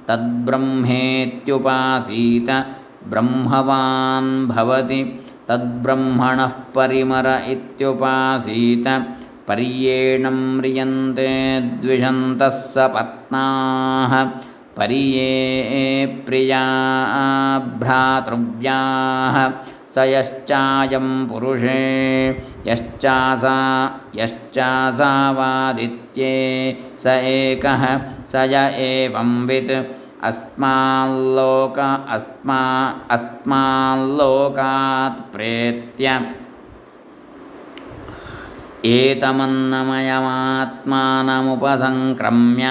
[SPEAKER 1] तद्ब्रह्मेत्युपासीत ब्रह्मवान् भवति। तद्ब्रह्मणः परिमर इत्युपासीत पर्येणं म्रियन्ते द्विषन्तः स पत्नाः पर्यये प्रिया भ्रातृव्याः। स यश्चायं पुरुषे यश्चासा यश्चासावादित्ये स एकः स य एवंवित् अस्माल्लोक अस्मा अस्माल्लोकात् प्रेत्य। एतमन्नमयमात्मानमुपसङ्क्रम्य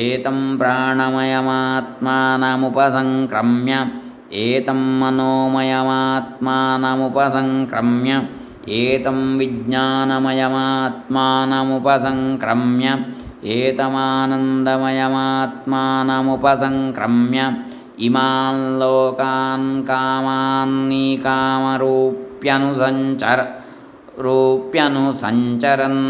[SPEAKER 1] एतं प्राणमयमात्मानमुपसङ्क्रम्य एतं मनोमयमात्मानमुपसङ्क्रम्य एतं विज्ञानमयमात्मानमुपसङ्क्रम्य एतमानन्दमयमात्मानमुपसङ्क्रम्य इमान् लोकान् कामान्निकामरूप्यनुसञ्चर रूप्यनुसञ्चरन्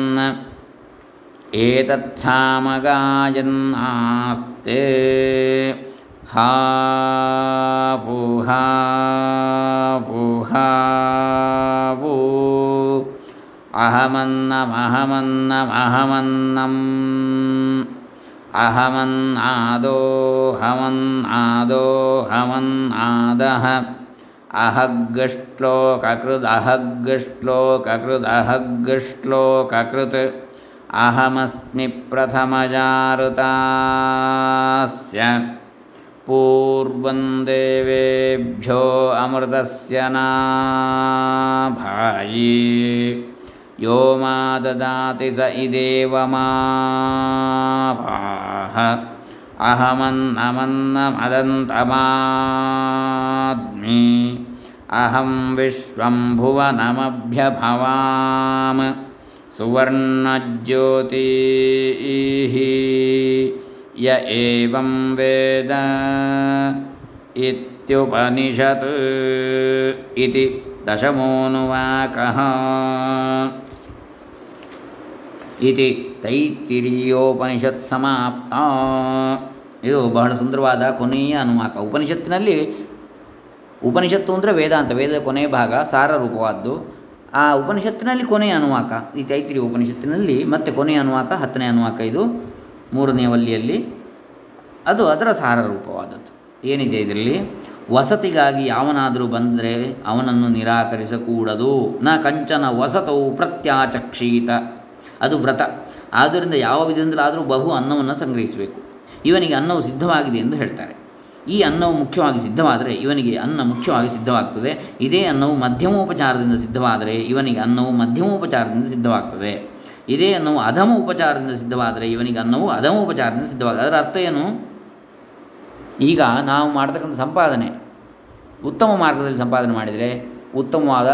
[SPEAKER 1] पोहापुहावू अहमन्नम् अहमन्नम् अहमन्नम्। अहमन् आदोहमन् आदोहमन् आदः अहगृष्लोककृद् अहमस्मि प्रथमजारुतास्य। पूर्वं देवेभ्यो अमृतस्य नाभायि। यो मा ददाति स इदेव माभाः अहमन्नमन्नमदन्तमाद्मि अहं विश्वं भुवनमभ्यभवाम सुवर्णज्योतिः ಯ ಏವಂ ವೇದ ಇತ್ಯುಪನಿಷತ್ ಇತಿ ದಶಮೋನುವಾಕಃ ಇತಿ ತೈತಿರಿಯೋಪನಿಷತ್ ಸಮಾಪ್ತ ಇದು ಬಹಳ ಸುಂದರವಾದ ಕೊನೆಯ ಅನುವಾಕ. ಉಪನಿಷತ್ತಿನಲ್ಲಿ ಉಪನಿಷತ್ತು ಅಂದರೆ ವೇದಾಂತ ವೇದದ ಕೊನೆಯ ಭಾಗ ಸಾರ ರೂಪವಾದ್ದು. ಆ ಉಪನಿಷತ್ತಿನಲ್ಲಿ ಕೊನೆಯ ಅನುವಾಕ, ಈ ತೈತಿರಿ ಉಪನಿಷತ್ತಿನಲ್ಲಿ ಮತ್ತೆ ಕೊನೆಯ ಅನುವಾಕ, ಹತ್ತನೇ ಅನುವಾಕ ಇದು. ಮೂರನೇ ವಲ್ಲಿಯಲ್ಲಿ ಅದು ಅದರ ಸಾರ ರೂಪವಾದದ್ದು. ಏನಿದೆ ಇದರಲ್ಲಿ? ವಸತಿಗಾಗಿ ಯಾವನಾದರೂ ಬಂದರೆ ಅವನನ್ನು ನಿರಾಕರಿಸಕೂಡದು. ನ ಕಂಚನ ವಸತವು ಪ್ರತ್ಯಾಚಕ್ಷೀತ. ಅದು ವ್ರತ. ಆದ್ದರಿಂದ ಯಾವ ವಿಧದಿಂದಲಾದರೂ ಬಹು ಅನ್ನವನ್ನು ಸಂಗ್ರಹಿಸಬೇಕು. ಇವನಿಗೆ ಅನ್ನವು ಸಿದ್ಧವಾಗಿದೆ ಎಂದು ಹೇಳ್ತಾರೆ. ಈ ಅನ್ನವು ಮುಖ್ಯವಾಗಿ ಸಿದ್ಧವಾದರೆ ಇವನಿಗೆ ಅನ್ನ ಮುಖ್ಯವಾಗಿ ಸಿದ್ಧವಾಗ್ತದೆ. ಇದೇ ಅನ್ನವು ಮಧ್ಯಮೋಪಚಾರದಿಂದ ಸಿದ್ಧವಾದರೆ ಇವನಿಗೆ ಅನ್ನವು ಮಧ್ಯಮೋಪಚಾರದಿಂದ ಸಿದ್ಧವಾಗ್ತದೆ. ಇದೇ ಅನ್ನವು ಅಧಮ ಉಪಚಾರದಿಂದ ಸಿದ್ಧವಾದರೆ ಇವನಿಗೆ ಅನ್ನವು ಅಧಮ ಉಪಚಾರದಿಂದ ಸಿದ್ಧವಾದ ಅದರ ಅರ್ಥ ಏನು? ಈಗ ನಾವು ಮಾಡ್ತಕ್ಕಂಥ ಸಂಪಾದನೆ, ಉತ್ತಮ ಮಾರ್ಗದಲ್ಲಿ ಸಂಪಾದನೆ ಮಾಡಿದರೆ ಉತ್ತಮವಾದ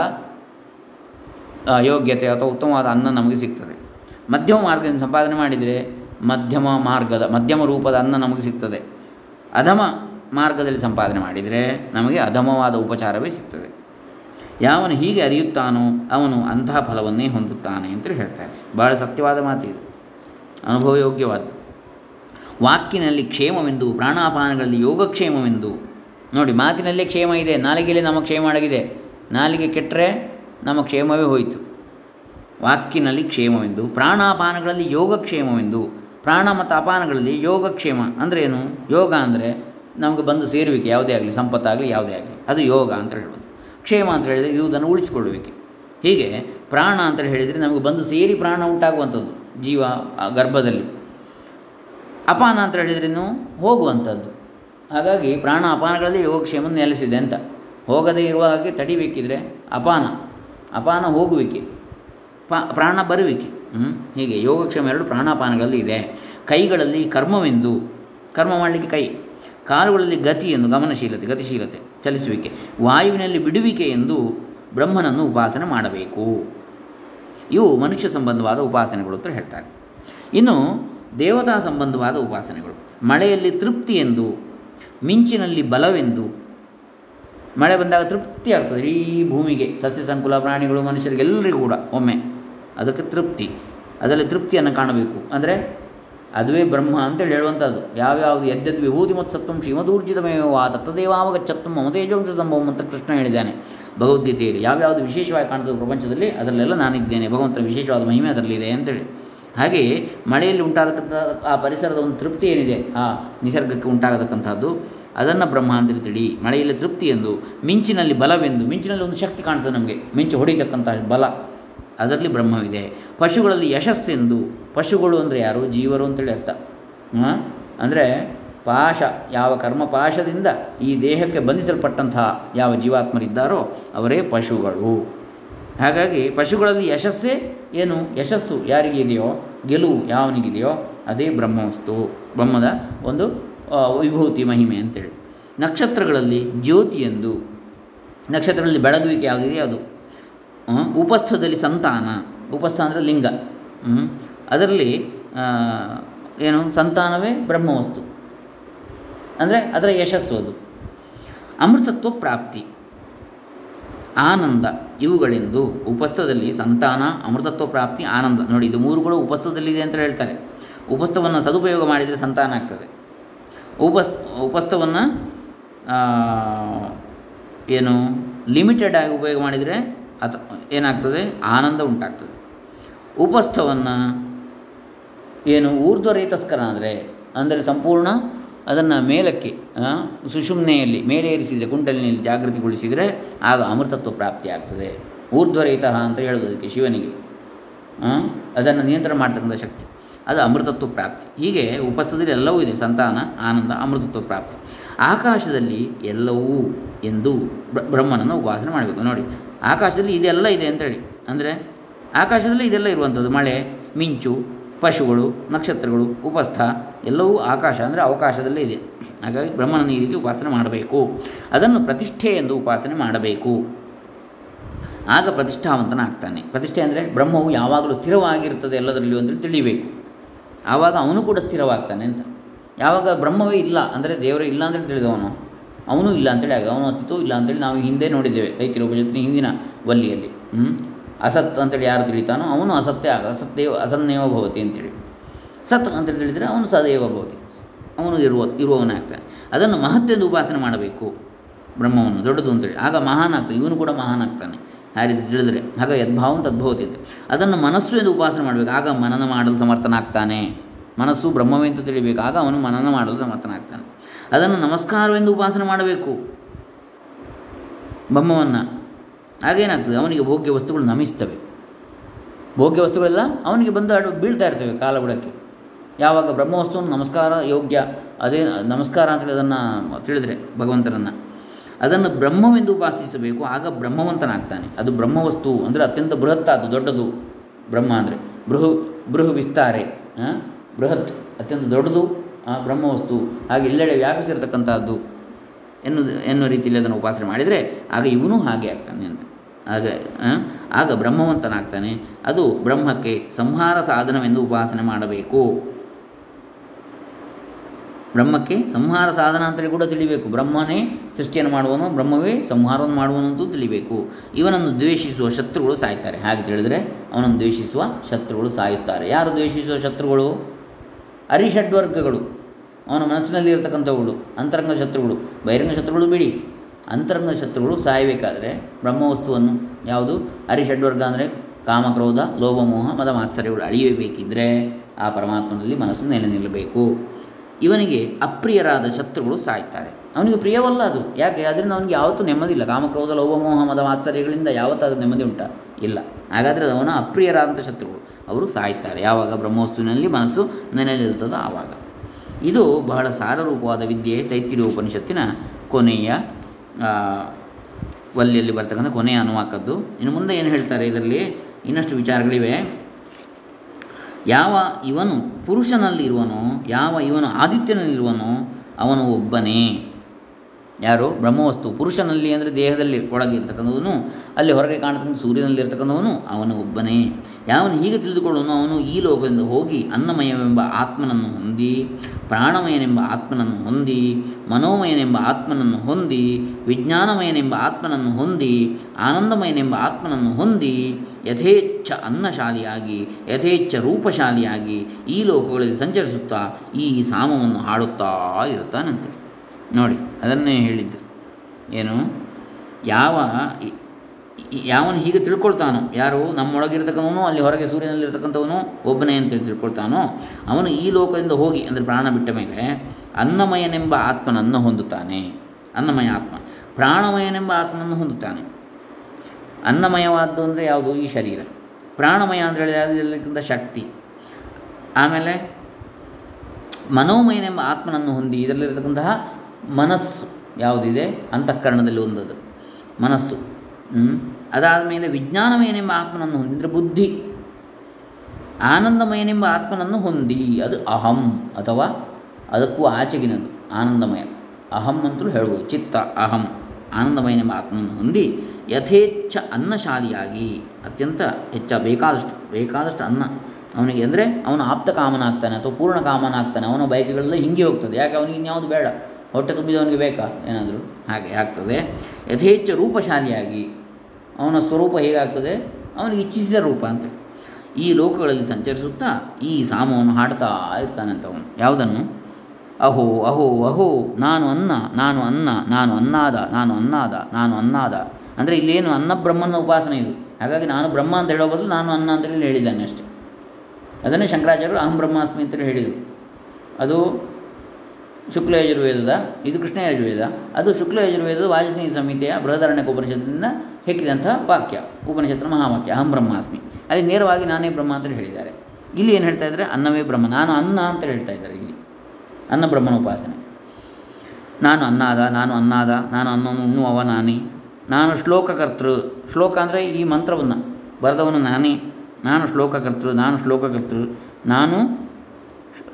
[SPEAKER 1] ಯೋಗ್ಯತೆ ಅಥವಾ ಉತ್ತಮವಾದ ಅನ್ನ ನಮಗೆ ಸಿಗ್ತದೆ. ಮಧ್ಯಮ ಮಾರ್ಗದಿಂದ ಸಂಪಾದನೆ ಮಾಡಿದರೆ ಮಧ್ಯಮ ಮಾರ್ಗದ, ಮಧ್ಯಮ ರೂಪದ ಅನ್ನ ನಮಗೆ ಸಿಗ್ತದೆ. ಅಧಮ ಮಾರ್ಗದಲ್ಲಿ ಸಂಪಾದನೆ ಮಾಡಿದರೆ ನಮಗೆ ಅಧಮವಾದ ಉಪಚಾರವೇ ಸಿಗ್ತದೆ. ಯಾವನು ಹೀಗೆ ಅರಿಯುತ್ತಾನೋ ಅವನು ಅಂತಹ ಫಲವನ್ನೇ ಹೊಂದುತ್ತಾನೆ ಅಂತ ಹೇಳ್ತಾರೆ. ಬಹಳ ಸತ್ಯವಾದ ಮಾತು ಇದು ಅನುಭವಯೋಗ್ಯವಾದ್ದು ವಾಕಿನಲ್ಲಿ ಕ್ಷೇಮವೆಂದು, ಪ್ರಾಣಾಪಾನಗಳಲ್ಲಿ ಯೋಗಕ್ಷೇಮವೆಂದು. ನೋಡಿ, ಮಾತಿನಲ್ಲೇ ಕ್ಷೇಮ ಇದೆ, ನಾಲಿಗೆಯಲ್ಲಿ ನಮ್ಮ ಕ್ಷೇಮ ಅಡಗಿದೆ. ನಾಲಿಗೆ ಕೆಟ್ಟರೆ ನಮ್ಮ ಕ್ಷೇಮವೇ ಹೋಯಿತು. ವಾಕಿನಲ್ಲಿ ಕ್ಷೇಮವೆಂದು, ಪ್ರಾಣಾಪಾನಗಳಲ್ಲಿ ಯೋಗಕ್ಷೇಮವೆಂದು, ಪ್ರಾಣ ಮತ್ತು ಅಪಾನಗಳಲ್ಲಿ ಯೋಗಕ್ಷೇಮ ಅಂದರೆ ಏನು? ಯೋಗ ಅಂದರೆ ನಮಗೆ ಬಂದು ಸೇರುವಿಕೆ ಯಾವುದೇ ಆಗಲಿ, ಸಂಪತ್ತಾಗಲಿ ಯಾವುದೇ ಆಗಲಿ. ಅದು ಯೋಗ ಅಂತ ಹೇಳ್ಬೋದು. ಕ್ಷೇಮ ಅಂತ ಹೇಳಿದರೆ ಇರುವುದನ್ನು ಉಳಿಸಿಕೊಳ್ಳುವಿಕೆ. ಹೀಗೆ ಪ್ರಾಣ ಅಂತ ಹೇಳಿದರೆ ನಮಗೆ ಬಂದು ಸೇರಿ ಪ್ರಾಣ ಉಂಟಾಗುವಂಥದ್ದು, ಜೀವ ಗರ್ಭದಲ್ಲಿ. ಅಪಾನ ಅಂತ ಹೇಳಿದ್ರೇನು ಹೋಗುವಂಥದ್ದು. ಹಾಗಾಗಿ ಪ್ರಾಣ ಅಪಾನಗಳಲ್ಲಿ ಯೋಗಕ್ಷೇಮ ನೆಲೆಸಿದೆ ಅಂತ. ಹೋಗದೇ ಇರುವ ಹಾಗೆ ತಡಿಬೇಕಿದ್ರೆ ಅಪಾನ. ಅಪಾನ ಹೋಗುವಿಕೆ. ಪ್ರಾಣ ಬರುವಿಕೆ. ಹೀಗೆ ಯೋಗಕ್ಷೇಮ ಎರಡು ಪ್ರಾಣಾಪಾನಗಳಲ್ಲಿ ಇದೆ. ಕೈಗಳಲ್ಲಿ ಕರ್ಮವೆಂದು, ಕರ್ಮ ಮಾಡಲಿಕ್ಕೆ ಕೈ. ಕಾಲುಗಳಲ್ಲಿ ಎಂದು ಗಮನಶೀಲತೆ, ಗತಿಶೀಲತೆ. ಚಲಿಸುವಿಕೆ, ವಾಯುವಿನಲ್ಲಿ ಬಿಡುವಿಕೆ ಎಂದು ಬ್ರಹ್ಮನನ್ನು ಉಪಾಸನೆ ಮಾಡಬೇಕು. ಇವು ಮನುಷ್ಯ ಸಂಬಂಧವಾದ ಉಪಾಸನೆಗಳು ಅಂತ ಹೇಳ್ತಾರೆ. ಇನ್ನು ದೇವತಾ ಸಂಬಂಧವಾದ ಉಪಾಸನೆಗಳು, ಮಳೆಯಲ್ಲಿ ತೃಪ್ತಿ ಎಂದು, ಮಿಂಚಿನಲ್ಲಿ ಬಲವೆಂದು, ಮಳೆ ಬಂದಾಗ ತೃಪ್ತಿ ಆಗ್ತದೆ, ಇಡೀ ಭೂಮಿಗೆ, ಸಸ್ಯ ಸಂಕುಲ, ಪ್ರಾಣಿಗಳು, ಮನುಷ್ಯರಿಗೆಲ್ಲರಿಗೂ ಕೂಡ ಒಮ್ಮೆ ಅದಕ್ಕೆ ತೃಪ್ತಿ, ಅದರಲ್ಲಿ ತೃಪ್ತಿಯನ್ನು ಕಾಣಬೇಕು. ಅಂದರೆ ಅದುವೇ ಬ್ರಹ್ಮ ಅಂತೇಳಿ ಹೇಳುವಂಥದ್ದು. ಯಾವ್ಯಾವುದು ಯದ್ಯದ್ ವಿಭೂತಿ ಮತ್ತು ಸತ್ವಂ ಶ್ರೀಮದೂರ್ಜಿತಮೇವ ತತ್ತದೇವಾವಗಚ್ಚತ್ವ ಮಮತೇಜೋಂಶ ಸಂಭವಂ ಅಂತ ಕೃಷ್ಣ ಹೇಳಿದ್ದಾನೆ. ಭಗವದ್ಗೀತೆಯಲ್ಲಿ ಯಾವ್ಯಾವುದು ವಿಶೇಷವಾಗಿ ಕಾಣ್ತದೆ ಪ್ರಪಂಚದಲ್ಲಿ ಅದರಲ್ಲೆಲ್ಲ ನಾನಿದ್ದೇನೆ. ಭಗವಂತನ ವಿಶೇಷವಾದ ಮಹಿಮೆ ಅದರಲ್ಲಿದೆ ಅಂತೇಳಿ. ಹಾಗೆಯೇ ಮಳೆಯಲ್ಲಿ ಉಂಟಾಗತಕ್ಕಂಥ ಆ ಪರಿಸರದ ಒಂದು ತೃಪ್ತಿ ಏನಿದೆ? ಆ ನಿಸರ್ಗಕ್ಕೆ ಉಂಟಾಗತಕ್ಕಂಥದ್ದು. ಅದನ್ನು ಬ್ರಹ್ಮ ಅಂತೇಳಿ ತಿಳಿ. ಮಳೆಯಲ್ಲಿ ತೃಪ್ತಿ ಎಂದು, ಮಿಂಚಿನಲ್ಲಿ ಬಲವೆಂದು, ಮಿಂಚಿನಲ್ಲಿ ಒಂದು ಶಕ್ತಿ ಕಾಣ್ತದೆ ನಮಗೆ. ಮಿಂಚು ಹೊಡಿತಕ್ಕಂಥ ಬಲ. ಅದರಲ್ಲಿ ಬ್ರಹ್ಮವಿದೆ. ಪಶುಗಳಲ್ಲಿ ಯಶಸ್ಸೆಂದು, ಪಶುಗಳು ಅಂದರೆ ಯಾರು? ಜೀವರು ಅಂತೇಳಿ ಅರ್ಥ. ಅಂದರೆ ಪಾಶ, ಯಾವ ಕರ್ಮ ಪಾಶದಿಂದ ಈ ದೇಹಕ್ಕೆ ಬಂಧಿಸಲ್ಪಟ್ಟಂತಹ ಯಾವ ಜೀವಾತ್ಮರಿದ್ದಾರೋ ಅವರೇ ಪಶುಗಳು. ಹಾಗಾಗಿ ಪಶುಗಳಲ್ಲಿ ಯಶಸ್ಸೇ ಏನು? ಯಶಸ್ಸು ಯಾರಿಗಿದೆಯೋ ಗೆಲುವು ಯಾವನಿಗಿದೆಯೋ ಅದೇ ಬ್ರಹ್ಮವಸ್ತು. ಬ್ರಹ್ಮದ ಒಂದು ವಿಭೂತಿ ಮಹಿಮೆ ಅಂತೇಳಿ. ನಕ್ಷತ್ರಗಳಲ್ಲಿ ಜ್ಯೋತಿ ಎಂದು ನಕ್ಷತ್ರಗಳಲ್ಲಿ ಬೆಳಗುವಿಕೆ ಯಾವುದಿದೆಯೋ ಅದು. ಉಪಸ್ಥದಲ್ಲಿ ಸಂತಾನ. ಉಪಸ್ಥ ಅಂದರೆ ಲಿಂಗ. ಅದರಲ್ಲಿ ಏನು? ಸಂತಾನವೇ ಬ್ರಹ್ಮವಸ್ತು. ಅಂದರೆ ಅದರ ಯಶಸ್ಸು ಅದು. ಅಮೃತತ್ವ ಪ್ರಾಪ್ತಿ. ಆನಂದ. ಇವುಗಳೆಂದು ಉಪಸ್ಥದಲ್ಲಿ ಸಂತಾನ, ಅಮೃತತ್ವ ಪ್ರಾಪ್ತಿ, ಆನಂದ. ನೋಡಿ, ಇದು ಮೂರುಗಳು ಉಪಸ್ಥದಲ್ಲಿದೆ ಅಂತ ಹೇಳ್ತಾರೆ. ಉಪಸ್ಥವನ್ನು ಸದುಪಯೋಗ ಮಾಡಿದರೆ ಸಂತಾನ ಆಗ್ತದೆ. ಉಪಸ್, ಉಪಸ್ಥವನ್ನು ಏನು? ಲಿಮಿಟೆಡ್ ಆಗಿ ಉಪಯೋಗ ಮಾಡಿದರೆ ಅಥ ಏನಾಗ್ತದೆ? ಆನಂದ ಉಂಟಾಗ್ತದೆ. ಉಪಸ್ಥವನ್ನು ಏನು ಊರ್ಧ್ವರೇತಸ್ಕರ ಅಂದರೆ ಅಂದರೆ ಸಂಪೂರ್ಣ ಅದನ್ನು ಮೇಲಕ್ಕೆ ಸುಷುಮ್ನೆಯಲ್ಲಿ ಮೇಲೆ ಏರಿಸಿದರೆ ಕುಂಡಲಿನಲ್ಲಿ ಜಾಗೃತಿಗೊಳಿಸಿದರೆ ಆಗ ಅಮೃತತ್ವ ಪ್ರಾಪ್ತಿ ಆಗ್ತದೆ. ಊರ್ಧ್ವರೇತ ಅಂತ ಹೇಳೋದು ಅದಕ್ಕೆ ಶಿವನಿಗೆ. ಅದನ್ನು ನಿಯಂತ್ರಣ ಮಾಡ್ತಕ್ಕಂಥ ಶಕ್ತಿ. ಅದು ಅಮೃತತ್ವ ಪ್ರಾಪ್ತಿ. ಹೀಗೆ ಉಪಸ್ಥದಲ್ಲಿ ಎಲ್ಲವೂ ಇದೆ. ಸಂತಾನ, ಆನಂದ, ಅಮೃತತ್ವ ಪ್ರಾಪ್ತಿ. ಆಕಾಶದಲ್ಲಿ ಎಲ್ಲವೂ ಎಂದು ಬ್ರ- ಬ್ರಹ್ಮನನ್ನು ಉಪಾಸನೆ ಮಾಡಬೇಕು. ನೋಡಿ ಆಕಾಶದಲ್ಲಿ ಇದೆಲ್ಲ ಇದೆ ಅಂತೇಳಿ. ಅಂದರೆ ಆಕಾಶದಲ್ಲಿ ಇದೆಲ್ಲ ಇರುವಂಥದ್ದು, ಮಳೆ, ಮಿಂಚು, ಪಶುಗಳು, ನಕ್ಷತ್ರಗಳು, ಉಪಸ್ಥ, ಎಲ್ಲವೂ ಆಕಾಶ ಅಂದರೆ ಅವಕಾಶದಲ್ಲೇ ಇದೆ. ಹಾಗಾಗಿ ಬ್ರಹ್ಮನ ಈ ರೀತಿ ಉಪಾಸನೆ ಮಾಡಬೇಕು. ಅದನ್ನು ಪ್ರತಿಷ್ಠೆ ಎಂದು ಉಪಾಸನೆ ಮಾಡಬೇಕು. ಆಗ ಪ್ರತಿಷ್ಠಾವಂತನಾಗ್ತಾನೆ. ಪ್ರತಿಷ್ಠೆ ಅಂದರೆ ಬ್ರಹ್ಮವು ಯಾವಾಗಲೂ ಸ್ಥಿರವಾಗಿರ್ತದೆ ಎಲ್ಲದರಲ್ಲಿಯೂ ಅಂದರೆ ತಿಳಿಬೇಕು. ಆವಾಗ ಅವನು ಕೂಡ ಸ್ಥಿರವಾಗ್ತಾನೆ ಅಂತ. ಯಾವಾಗ ಬ್ರಹ್ಮವೇ ಇಲ್ಲ ಅಂದರೆ ದೇವರೇ ಇಲ್ಲ ಅಂದರೆ ತಿಳಿದವನು. ಅವನು ಇಲ್ಲ ಅಂತೇಳಿ, ಆಗ ಅವನು ಅಸ್ತಿತ್ವ ಇಲ್ಲ ಅಂತೇಳಿ ನಾವು ಹಿಂದೆ ನೋಡಿದ್ದೇವೆ ತೈತಿರೋಪನಿಷತ್ತಿನ ಹಿಂದಿನ ವಲ್ಲಿಯಲ್ಲಿ. ಹ್ಞೂ ಅಸತ್ ಅಂತೇಳಿ ಯಾರು ತಿಳಿತಾನೋ ಅವನು ಅಸತ್ಯ ಆಗ ಅಸತ್ಯವ ಅಸನ್ನೇವ ಭವತಿ ಅಂತೇಳಿ. ಸತ್ ಅಂತೇಳಿ ತಿಳಿದರೆ ಅವನು ಸದೇವ ಭವತಿ. ಅವನು ಇರುವ, ಇರುವವನಾಗ್ತಾನೆ. ಅದನ್ನು ಮಹತ್ತೆಂದು ಉಪಾಸನೆ ಮಾಡಬೇಕು ಬ್ರಹ್ಮವನ್ನು, ದೊಡ್ಡದು ಅಂತೇಳಿ. ಆಗ ಮಹಾನ್ ಆಗ್ತಾನೆ ಇವನು ಕೂಡ ಮಹಾನ್ ಆಗ್ತಾನೆ ಆ ರೀತಿ ತಿಳಿದರೆ, ಆಗ ಯದ್ಭಾವಂ ತದ್ಭವತಿ ಅಂತ. ಅದನ್ನು ಮನಸ್ಸು ಎಂದು ಉಪಾಸನೆ ಮಾಡಬೇಕು. ಆಗ ಮನನ ಮಾಡಲು ಸಮರ್ಥನಾಗ್ತಾನೆ. ಮನಸ್ಸು ಬ್ರಹ್ಮವೇ ಅಂತ ತಿಳಿಬೇಕು. ಆಗ ಅವನು ಮನನ ಮಾಡಲು ಸಮರ್ಥನಾಗ್ತಾನೆ. ಅದನ್ನು ನಮಸ್ಕಾರವೆಂದು ಉಪಾಸನೆ ಮಾಡಬೇಕು. ಬ್ರಹ್ಮವನ್ನು. ಆಗೇನಾಗ್ತದೆ ಅವನಿಗೆ ಭೋಗ್ಯ ವಸ್ತುಗಳು ನಮಿಸ್ತವೆ. ಭೋಗ್ಯ ವಸ್ತುಗಳೆಲ್ಲ ಅವನಿಗೆ ಬಂದು ಅಡು ಬೀಳ್ತಾ ಇರ್ತವೆ ಕಾಲ ಬುಡಕ್ಕೆ ಯಾವಾಗ ಬ್ರಹ್ಮವಸ್ತುವನ್ನು ನಮಸ್ಕಾರ, ಯೋಗ್ಯ, ಅದೇ ನಮಸ್ಕಾರ ಅಂತೇಳಿ ಅದನ್ನು ತಿಳಿದರೆ ಭಗವಂತನನ್ನು. ಅದನ್ನು ಬ್ರಹ್ಮವೆಂದು ಉಪಾಸಿಸಬೇಕು. ಆಗ ಬ್ರಹ್ಮವಂತನಾಗ್ತಾನೆ. ಅದು ಬ್ರಹ್ಮವಸ್ತು ಅಂದರೆ ಅತ್ಯಂತ ಬೃಹತ್ತಾದ್ದು, ದೊಡ್ಡದು ಬ್ರಹ್ಮ ಅಂದರೆ. ಬೃಹ ಬೃಹ ವಿಸ್ತಾರೆ ಬೃಹತ್, ಅತ್ಯಂತ ದೊಡ್ಡದು ಆ, ಬ್ರಹ್ಮವಸ್ತು ಹಾಗೆ ಎಲ್ಲೆಡೆ ವ್ಯಾಪಿಸಿರ್ತಕ್ಕಂಥದ್ದು ಎನ್ನುವುದು ಎನ್ನುವ ರೀತಿಯಲ್ಲಿ ಅದನ್ನು ಉಪಾಸನೆ ಮಾಡಿದರೆ ಆಗ ಇವನು ಹಾಗೆ ಆಗ್ತಾನೆ ಅಂತ. ಆಗ ಆಗ ಬ್ರಹ್ಮವಂತನಾಗ್ತಾನೆ. ಅದು ಬ್ರಹ್ಮಕ್ಕೆ ಸಂಹಾರ ಸಾಧನವೆಂದು ಉಪಾಸನೆ ಮಾಡಬೇಕು. ಬ್ರಹ್ಮಕ್ಕೆ ಸಂಹಾರ ಸಾಧನ ಅಂತೇಳಿ ಕೂಡ ತಿಳಿಬೇಕು. ಬ್ರಹ್ಮನೇ ಸೃಷ್ಟಿಯನ್ನು ಮಾಡುವನು ಬ್ರಹ್ಮವೇ ಸಂಹಾರವನ್ನು ಮಾಡುವನು ಅಂತೂ ತಿಳಿಬೇಕು. ಇವನನ್ನು ದ್ವೇಷಿಸುವ ಶತ್ರುಗಳು ಸಾಯ್ತಾರೆ. ಹಾಗೆ ತಿಳಿದರೆ ಅವನನ್ನು ದ್ವೇಷಿಸುವ ಶತ್ರುಗಳು ಸಾಯುತ್ತಾರೆ. ಯಾರು ದ್ವೇಷಿಸುವ ಶತ್ರುಗಳು? ಅರಿಷಡ್ವರ್ಗಗಳು ಅವನ ಮನಸ್ಸಿನಲ್ಲಿ ಇರತಕ್ಕಂಥವುಗಳು, ಅಂತರಂಗ ಶತ್ರುಗಳು. ಬಹಿರಂಗ ಶತ್ರುಗಳು ಬಿಡಿ. ಅಂತರಂಗ ಶತ್ರುಗಳು ಸಾಯಬೇಕಾದರೆ ಬ್ರಹ್ಮವಸ್ತುವನ್ನು ಯಾವುದು? ಅರಿಷಡ್ವರ್ಗ ಅಂದರೆ ಕಾಮಕ್ರೋಧ, ಲೋಭಮೋಹ, ಮದ ಮಾತ್ಸರ್ಯಗಳು ಅಳಿಯಬೇಕಿದ್ದರೆ ಆ ಪರಮಾತ್ಮನಲ್ಲಿ ಮನಸ್ಸು ನೆಲೆ ನಿಲ್ಲಬೇಕು. ಇವನಿಗೆ ಅಪ್ರಿಯರಾದ ಶತ್ರುಗಳು ಸಾಯ್ತಾರೆ. ಅವನಿಗೆ ಪ್ರಿಯವಲ್ಲ ಅದು. ಯಾಕೆ? ಅದರಿಂದ ಅವನಿಗೆ ಯಾವತ್ತೂ ನೆಮ್ಮದಿ ಇಲ್ಲ ಕಾಮಕ್ರೋಧ, ಲೋಭಮೋಹ, ಮದ ಮಾತ್ಸರ್ಯಗಳಿಂದ ಯಾವತ್ತಾದರೂ ನೆಮ್ಮದಿ ಉಂಟಾ? ಇಲ್ಲ. ಹಾಗಾದರೆ ಅವನ ಅಪ್ರಿಯರಾದಂಥ ಶತ್ರುಗಳು. ಅವರು ಸಾಯ್ತಾರೆ. ಯಾವಾಗ ಬ್ರಹ್ಮೋಸ್ತುವಿನಲ್ಲಿ ಮನಸ್ಸು ನೆನೆಲಿರ್ತದೋ ಆವಾಗ. ಇದು ಬಹಳ ಸಾರರೂಪವಾದ ವಿದ್ಯೆ ತೈತಿರಿಯ ಉಪನಿಷತ್ತಿನ ಕೊನೆಯ ವಲ್ಲಿಯಲ್ಲಿ ಬರ್ತಕ್ಕಂಥ ಕೊನೆಯ ಅನುವಾಕದ್ದು. ಇನ್ನು ಮುಂದೆ ಏನು ಹೇಳ್ತಾರೆ ಇದರಲ್ಲಿ? ಇನ್ನಷ್ಟು ವಿಚಾರಗಳಿವೆ. ಯಾವ ಇವನು ಪುರುಷನಲ್ಲಿರುವನೋ, ಯಾವ ಇವನು ಆದಿತ್ಯನಲ್ಲಿರುವನೋ, ಅವನು ಒಬ್ಬನೇ. ಯಾರು? ಬ್ರಹ್ಮವಸ್ತು. ಪುರುಷನಲ್ಲಿ ಅಂದರೆ ದೇಹದಲ್ಲಿ ಒಳಗೆ ಇರ್ತಕ್ಕಂಥವನು, ಅಲ್ಲಿ ಹೊರಗೆ ಕಾಣತಕ್ಕಂಥ ಸೂರ್ಯನಲ್ಲಿ ಇರ್ತಕ್ಕಂಥವನು ಅವನು ಒಬ್ಬನೇ. ಯಾವನು ಹೀಗೆ ತಿಳಿದುಕೊಳ್ಳುವನು? ಅವನು ಈ ಲೋಕದಿಂದ ಹೋಗಿ ಅನ್ನಮಯವೆಂಬ ಆತ್ಮನನ್ನು ಹೊಂದಿ, ಪ್ರಾಣಮಯನೆಂಬ ಆತ್ಮನನ್ನು ಹೊಂದಿ, ಮನೋಮಯನೆಂಬ ಆತ್ಮನನ್ನು ಹೊಂದಿ, ವಿಜ್ಞಾನಮಯನೆಂಬ ಆತ್ಮನನ್ನು ಹೊಂದಿ, ಆನಂದಮಯನೆಂಬ ಆತ್ಮನನ್ನು ಹೊಂದಿ, ಯಥೇಚ್ಛ ಅನ್ನಶಾಲಿಯಾಗಿ, ಯಥೇಚ್ಛ ರೂಪಶಾಲಿಯಾಗಿ ಈ ಲೋಕಗಳಲ್ಲಿ ಸಂಚರಿಸುತ್ತಾ, ಈ ಸಾಮವನ್ನು ಹಾಡುತ್ತಾ ಇರುತ್ತಾನಂತೆ. ನೋಡಿ, ಅದನ್ನೇ ಹೇಳಿದ್ದು. ಏನು? ಯಾವ ಯಾವನು ಹೀಗೆ ತಿಳ್ಕೊಳ್ತಾನೋ, ಯಾರು ನಮ್ಮೊಳಗಿರ್ತಕ್ಕಂಥವನು, ಅಲ್ಲಿ ಹೊರಗೆ ಸೂರ್ಯನಲ್ಲಿರ್ತಕ್ಕಂಥವನು ಒಬ್ಬನೇ ಅಂತೇಳಿ ತಿಳ್ಕೊಳ್ತಾನೋ, ಅವನು ಈ ಲೋಕದಿಂದ ಹೋಗಿ, ಅಂದರೆ ಪ್ರಾಣ ಬಿಟ್ಟ ಮೇಲೆ ಅನ್ನಮಯನೆಂಬ ಆತ್ಮನನ್ನು ಹೊಂದುತ್ತಾನೆ. ಅನ್ನಮಯ ಆತ್ಮ. ಪ್ರಾಣಮಯನೆಂಬ ಆತ್ಮನನ್ನು ಹೊಂದುತ್ತಾನೆ. ಅನ್ನಮಯವಾದ್ದು ಅಂದರೆ ಯಾವುದು? ಈ ಶರೀರ. ಪ್ರಾಣಮಯ ಅಂತ ಯಾವುದಕ್ಕಿಂತ ಶಕ್ತಿ. ಆಮೇಲೆ ಮನೋಮಯನೆಂಬ ಆತ್ಮನನ್ನು ಹೊಂದಿ, ಇದರಲ್ಲಿರತಕ್ಕಂತಹ ಮನಸ್ಸು ಯಾವುದಿದೆ? ಅಂತಃಕರಣದಲ್ಲಿ ಒಂದದು. ಮನಸ್ಸು. ಅದಾದ ಮೇಲೆ ವಿಜ್ಞಾನಮಯನೆಂಬ ಆತ್ಮನನ್ನು ಹೊಂದಿದರೆ ಬುದ್ಧಿ. ಆನಂದಮಯನೆಂಬ ಆತ್ಮನನ್ನು ಹೊಂದಿ, ಅದು ಅಹಂ ಅಥವಾ ಅದಕ್ಕೂ ಆಚೆಗಿನದು, ಆನಂದಮಯ. ಅಹಂ ಅಂತಲೂ ಹೇಳ್ಬೋದು, ಚಿತ್ತ, ಅಹಂ. ಆನಂದಮಯನೆಂಬ ಆತ್ಮನನ್ನು ಹೊಂದಿ, ಯಥೇಚ್ಛ ಅನ್ನಶಾಲಿಯಾಗಿ, ಅತ್ಯಂತ ಹೆಚ್ಚ ಬೇಕಾದಷ್ಟು ಬೇಕಾದಷ್ಟು ಅನ್ನ. ಅವನಿಗೆ ಅಂದರೆ ಅವನು ಆಪ್ತ ಕಾಮನಾಗ್ತಾನೆ ಅಥವಾ ಪೂರ್ಣ ಕಾಮನಾಗ್ತಾನೆ ಅವನ ಬಯಕೆಗಳೆಲ್ಲ ಹಿಂಗೆ ಹೋಗ್ತದೆ, ಯಾಕೆ ಅವನಿಗೆ ಇನ್ಯಾವುದು ಬೇಡ. ಹೊಟ್ಟೆ ತುಂಬಿದವನಿಗೆ ಬೇಕಾ? ಏನಾದರೂ? ಹಾಗೆ ಆಗ್ತದೆ. ಯಥೇಚ್ಛ ರೂಪಶಾಲಿಯಾಗಿ ಅವನ ಸ್ವರೂಪ ಹೇಗಾಗ್ತದೆ? ಅವನಿಗೆ ಇಚ್ಛಿಸಿದ ರೂಪ ಅಂತೇಳಿ ಈ ಲೋಕಗಳಲ್ಲಿ ಸಂಚರಿಸುತ್ತಾ ಈ ಸಾಮವನ್ನು ಹಾಡ್ತಾ ಇರ್ತಾನಂತ ಅವನು ಯಾವುದನ್ನು? ಅಹೋ ಅಹೋ ಅಹೋ, ನಾನು ಅನ್ನ ನಾನು ಅನ್ನ, ನಾನು ಅನ್ನಾದ ನಾನು ಅನ್ನಾದ ನಾನು ಅನ್ನಾದ. ಅಂದರೆ ಇಲ್ಲೇನು ಅನ್ನ ಬ್ರಹ್ಮನ ಉಪಾಸನೆ ಇದು. ಹಾಗಾಗಿ ನಾನು ಬ್ರಹ್ಮ ಅಂತ ಹೇಳೋ ಬದಲು ನಾನು ಅನ್ನ ಅಂತೇಳಿ ಹೇಳಿದ್ದಾನೆ ಅಷ್ಟೆ. ಅದನ್ನೇ ಶಂಕರಾಚಾರ್ಯರು ಅಹಂ ಬ್ರಹ್ಮಾಸ್ಮಿ ಅಂತೇಳಿ ಹೇಳಿದರು. ಅದು ಶುಕ್ಲ ಯಜುರ್ವೇದದ, ಇದು ಕೃಷ್ಣ ಯಜುರ್ವೇದ. ಅದು ಶುಕ್ಲ ಯಜುರ್ವೇದದ ವಾಜಸಿಂಹ ಸಂಹಿತೆಯ ಬೃಹದಾರಣ್ಯಕ ಉಪನಿಷತ್ತಿನಿಂದ ಹೆಕ್ಕಿದಂಥ ವಾಕ್ಯ, ಉಪನಿಷತ್ತಿನ ಮಹಾವಾಕ್ಯ, ಅಹಂ ಬ್ರಹ್ಮಾಸ್ಮಿ. ಅಲ್ಲಿ ನೇರವಾಗಿ ನಾನೇ ಬ್ರಹ್ಮ ಅಂತ ಹೇಳಿದ್ದಾರೆ. ಇಲ್ಲಿ ಏನು ಹೇಳ್ತಾ ಇದ್ದಾರೆ? ಅನ್ನವೇ ಬ್ರಹ್ಮ, ನಾನು ಅನ್ನ ಅಂತ ಹೇಳ್ತಾ ಇದ್ದಾರೆ ಇಲ್ಲಿ. ಅನ್ನ ಬ್ರಹ್ಮನ ಉಪಾಸನೆ. ನಾನು ಅನ್ನಾದ ನಾನು ಅನ್ನಾದ, ನಾನು ಅನ್ನವನ್ನು ಉಣ್ಣುವವ ನಾನೇ. ನಾನು ಶ್ಲೋಕಕರ್ತೃ. ಶ್ಲೋಕ ಅಂದರೆ ಈ ಮಂತ್ರವನ್ನು, ಬರೆದವನು ನಾನೇ. ನಾನು ಶ್ಲೋಕಕರ್ತೃ ನಾನು ಶ್ಲೋಕಕರ್ತೃ. ನಾನು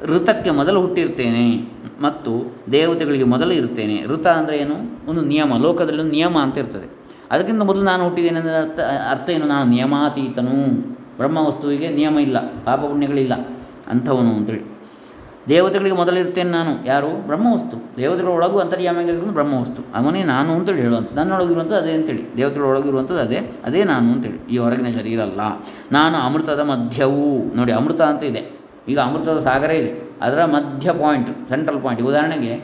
[SPEAKER 1] ಋತಕ್ಕೆ ಮೊದಲು ಹುಟ್ಟಿರ್ತೇನೆ ಮತ್ತು ದೇವತೆಗಳಿಗೆ ಮೊದಲು ಇರ್ತೇನೆ ಋತ ಅಂದರೆ ಏನು? ಒಂದು ನಿಯಮ. ಲೋಕದಲ್ಲಿ ಒಂದು ನಿಯಮ ಅಂತ ಇರ್ತದೆ. ಅದಕ್ಕಿಂತ ಮೊದಲು ನಾನು ಹುಟ್ಟಿದ್ದೇನೆ ಅಂದರೆ ಅರ್ಥ ಅರ್ಥ ಏನು? ನಾನು ನಿಯಮಾತೀತನು. ಬ್ರಹ್ಮ ವಸ್ತುವಿಗೆ ನಿಯಮ ಇಲ್ಲ. ಪಾಪ ಪುಣ್ಯಗಳಿಲ್ಲ ಅಂಥವನು ಅಂತೇಳಿ. ದೇವತೆಗಳಿಗೆ ಮೊದಲಿರ್ತೇನೆ ನಾನು. ಯಾರು? ಬ್ರಹ್ಮವಸ್ತು. ದೇವತೆಗಳ ಒಳಗೂ ಬ್ರಹ್ಮ ಬ್ರಹ್ಮವಸ್ತು. ಅವನೇ ನಾನು ಅಂತೇಳಿ ಹೇಳುವಂಥದ್ದು. ನನ್ನೊಳಗಿರುವಂಥದ್ದು ಅದೇ ಅಂತೇಳಿ. ದೇವತೆಗಳ ಒಳಗಿರುವಂಥದ್ದು ಅದೇ ಅದೇ ನಾನು ಅಂತೇಳಿ. ಈ ಹೊರಗಿನ ಶರೀರ ಅಲ್ಲ. ನಾನು ಅಮೃತದ ಮಧ್ಯವು. ನೋಡಿ, ಅಮೃತ ಅಂತ ಇದೆ. ಈಗ ಅಮೃತದ ಸಾಗರ ಇದೆ. ಅದರ ಮಧ್ಯ ಪಾಯಿಂಟ್ ಸೆಂಟ್ರಲ್ ಪಾಯಿಂಟ್ ಉದಾಹರಣೆಗೆ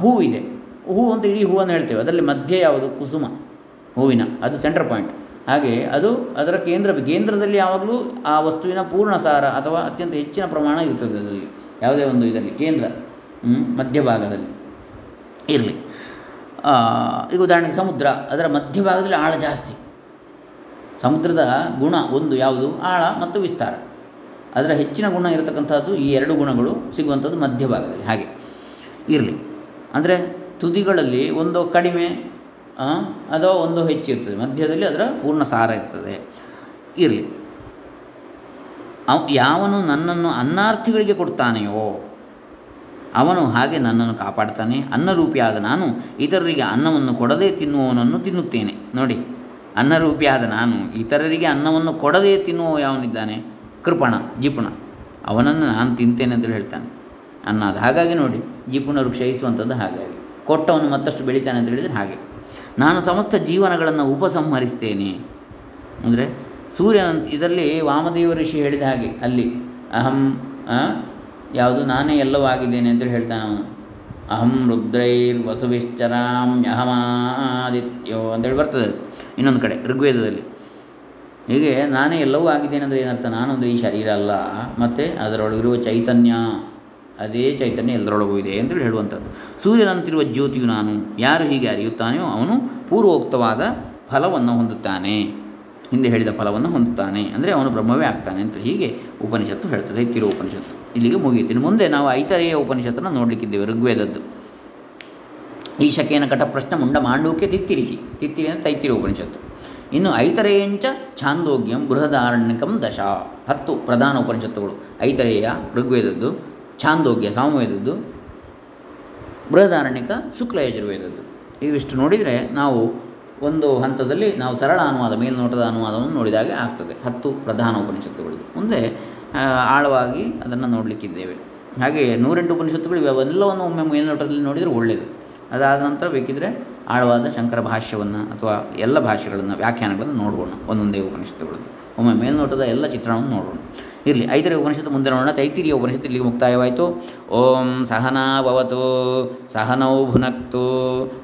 [SPEAKER 1] ಹೂ ಇದೆ. ಹೂ ಅಂತ ಇಡೀ ಹೂವನ್ನು ಹೇಳ್ತೇವೆ. ಅದರಲ್ಲಿ ಮಧ್ಯ ಯಾವುದು? ಕುಸುಮ. ಹೂವಿನ. ಅದು ಸೆಂಟ್ರಲ್ ಪಾಯಿಂಟ್ ಹಾಗೆ ಅದು ಅದರ ಕೇಂದ್ರ, ಕೇಂದ್ರದಲ್ಲಿ ಯಾವಾಗಲೂ ಆ ವಸ್ತುವಿನ ಪೂರ್ಣ ಸಾರ ಅಥವಾ ಅತ್ಯಂತ ಹೆಚ್ಚಿನ ಪ್ರಮಾಣ ಇರ್ತದೆ ಅದರಲ್ಲಿ ಯಾವುದೇ ಒಂದು ಇದರಲ್ಲಿ. ಕೇಂದ್ರ ಮಧ್ಯಭಾಗದಲ್ಲಿ ಇರಲಿ. ಈಗ ಉದಾಹರಣೆಗೆ ಸಮುದ್ರ. ಅದರ ಮಧ್ಯಭಾಗದಲ್ಲಿ ಆಳ ಜಾಸ್ತಿ. ಸಮುದ್ರದ ಗುಣ ಒಂದು ಯಾವುದು? ಆಳ ಮತ್ತು ವಿಸ್ತಾರ. ಅದರ ಹೆಚ್ಚಿನ ಗುಣ ಇರತಕ್ಕಂಥದ್ದು ಈ ಎರಡು ಗುಣಗಳು ಸಿಗುವಂಥದ್ದು ಮಧ್ಯಭಾಗದಲ್ಲಿ. ಹಾಗೆ. ಇರಲಿ. ಅಂದರೆ ತುದಿಗಳಲ್ಲಿ ಒಂದು ಕಡಿಮೆ ಅಥವಾ ಒಂದು ಹೆಚ್ಚಿರ್ತದೆ. ಮಧ್ಯದಲ್ಲಿ ಅದರ ಪೂರ್ಣ ಸಾರ ಇರ್ತದೆ. ಇರಲಿ. ಅವ್, ಯಾವನು ನನ್ನನ್ನು ಅನ್ನಾರ್ಥಿಗಳಿಗೆ ಕೊಡ್ತಾನೆಯೋ, ಅವನು ಹಾಗೆ ನನ್ನನ್ನು ಕಾಪಾಡ್ತಾನೆ. ಅನ್ನರೂಪಿಯಾದ ನಾನು ಇತರರಿಗೆ ಅನ್ನವನ್ನು ಕೊಡದೇ ತಿನ್ನುವವನನ್ನು ತಿನ್ನುತ್ತೇನೆ. ನೋಡಿ. ಅನ್ನರೂಪಿಯಾದ ನಾನು ಇತರರಿಗೆ ಅನ್ನವನ್ನು ಕೊಡದೇ ತಿನ್ನುವ ಯಾವನಿದ್ದಾನೆ? ಕೃಪಣ, ಜಿಪುಣ. ಅವನನ್ನು ನಾನು ತಿಂತೇನೆ ಅಂತೇಳಿ ಹೇಳ್ತಾನೆ. ಅನ್ನೋದು ಹಾಗಾಗಿ ನೋಡಿ, ಜಿಪುಣರು ಕ್ಷಯಿಸುವಂಥದ್ದು ಹಾಗಾಗಿ. ಕೊಟ್ಟವನು ಮತ್ತಷ್ಟು ಬೆಳಿತಾನೆ ಅಂತ ಹೇಳಿದರೆ ಹಾಗೆ. ನಾನು ಸಮಸ್ತ ಜೀವನಗಳನ್ನು ಉಪಸಂಹರಿಸ್ತೇನೆ. ಅಂದರೆ ಸೂರ್ಯನ ಇದರಲ್ಲಿ ವಾಮದೇವ ಋಷಿ ಹೇಳಿದ ಹಾಗೆ, ಅಲ್ಲಿ, ಅಹಂ ಯಾವುದು ನಾನೇ ಎಲ್ಲವೂ ಆಗಿದ್ದೇನೆ ಅಂತೇಳಿ ಹೇಳ್ತಾನೆ ಅವನು. ಅಹಂ ರುದ್ರೈರ್ ವಸುವಿಶ್ಚರಾಮ್ಯಹಮಾದಿತ್ಯೋ ಅಂತೇಳಿ ಬರ್ತದೆ ಇನ್ನೊಂದು ಕಡೆ, ಋಗ್ವೇದದಲ್ಲಿ. ಹೀಗೆ ನಾನೇ ಎಲ್ಲವೂ ಆಗಿದ್ದೇನೆ ಅಂದರೆ ಏನರ್ಥ? ನಾನು ಅಂದರೆ ಈ ಶರೀರ ಅಲ್ಲ, ಮತ್ತು ಅದರೊಳಗಿರುವ ಚೈತನ್ಯ, ಅದೇ ಚೈತನ್ಯ ಎಲ್ಲರೊಳಗೂ ಇದೆ ಅಂತೇಳಿ ಹೇಳುವಂಥದ್ದು. ಸೂರ್ಯನಂತಿರುವ ಜ್ಯೋತಿಯು ನಾನು, ಯಾರು ಹೀಗೆ ಅರಿಯುತ್ತಾನೆಯೋ ಅವನು ಪೂರ್ವೋಕ್ತವಾದ ಫಲವನ್ನು ಹೊಂದುತ್ತಾನೆ. ಹಿಂದೆ ಹೇಳಿದ ಫಲವನ್ನು ಹೊಂದುತ್ತಾನೆ. ಅಂದರೆ ಅವನು ಬ್ರಹ್ಮವೇ ಆಗ್ತಾನೆ ಅಂತ ಹೀಗೆ ಉಪನಿಷತ್ತು ಹೇಳ್ತದೆ ತಿರು ಉಪನಿಷತ್ತು. ಇಲ್ಲಿಗೆ ಮುಗಿಯುತ್ತೀನಿ ಮುಂದೆ ನಾವು ಐತರೆಯ ಉಪನಿಷತ್ತನ್ನು ನೋಡಲಿಕ್ಕಿದ್ದೇವೆ, ಋಗ್ವೇದದ್ದು. ಈಶಕೇನ ಕಟ ಪ್ರಶ್ನೆ ಮುಂಡ ಮಾಂಡೂಕ್ಯ ತಿತ್ತಿರಿಹಿ. ತಿತ್ತಿರಿ ಅಂದರೆ ತೈತಿರಿ ಉಪನಿಷತ್ತು. ಇನ್ನು ಐತರೇಯಂಚ ಛಾಂದೋಗ್ಯಂ ಬೃಹದಾರಣ್ಯಕಂ ದಶ. ಹತ್ತು ಪ್ರಧಾನ ಉಪನಿಷತ್ತುಗಳು. ಐತರೇಯ ಋಗ್ವೇದದ್ದು, ಛಾಂದೋಗ್ಯ ಸಾಮವೇದದ್ದು, ಬೃಹದಾರಣ್ಯಕ ಶುಕ್ಲ ಯಜುರ್ವೇದದ್ದು. ಇವಿಷ್ಟು ನೋಡಿದರೆ ನಾವು ಒಂದು ಹಂತದಲ್ಲಿ ನಾವು ಸರಳ ಅನುವಾದ, ಮೇಲ್ನೋಟದ ಅನುವಾದವನ್ನು ನೋಡಿದಾಗ ಆಗ್ತದೆ. ಹತ್ತು ಪ್ರಧಾನ ಉಪನಿಷತ್ತುಗಳು ಮುಂದೆ ಆಳವಾಗಿ ಅದನ್ನು ನೋಡಲಿಕ್ಕಿದ್ದೇವೆ. ಹಾಗೆ ನೂರೆಂಟು ಉಪನಿಷತ್ತುಗಳು ಇವೆಲ್ಲವನ್ನು ಒಮ್ಮೆ ಮೇಲ್ನೋಟದಲ್ಲಿ ನೋಡಿದರೆ ಒಳ್ಳೆಯದು ಅದಾದ ನಂತರ ಬೇಕಿದ್ದರೆ ಆಳವಾದ ಶಂಕರ ಭಾಷ್ಯವನ್ನು ಅಥವಾ ಎಲ್ಲ ಭಾಷೆಗಳನ್ನು ವ್ಯಾಖ್ಯಾನಗಳನ್ನು ನೋಡೋಣ ಒಂದೊಂದೇ ಉಪನಿಷತ್ತುಗಳದ್ದು. ಒಮ್ಮೆ ಮೇಲ್ನೋಟದ ಎಲ್ಲ ಚಿತ್ರಣವನ್ನು ನೋಡೋಣ ಇರಲಿ, ಐದನೇ ಉಪನಿಷತ್ತು ಮುಂದೆ ನೋಡೋಣ. ತೈತಿರಿಯ ಉಪನಿಷತ್ತು ಇಲ್ಲಿಗೆ ಮುಕ್ತಾಯವಾಯಿತು. ಓಂ ಸಹನಾಭವತು ಸಹನೌ ಭುನಕ್ತು,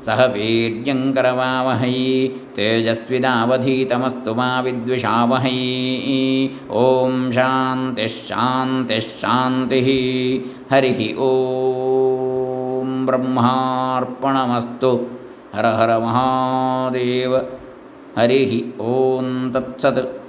[SPEAKER 1] ಸಹ ವೀರ್ಯಂಕರವಾವಹೈ ತೇಜಸ್ವಿನಾವಧೀತಮಸ್ತು ಮಾ ವಿದ್ವಿಷಾವಹೈ. ಓಂ ಶಾಂತಿ ಶಾಂತಿ ಶಾಂತಿ ಹರಿ ಓಂ ಬ್ರಹ್ಮಾರ್ಪಣಮಸ್ತು. ಹರ ಹರ ಮಹಾದೇವ ಹರಿ ಓಂ ತತ್ಸತ್.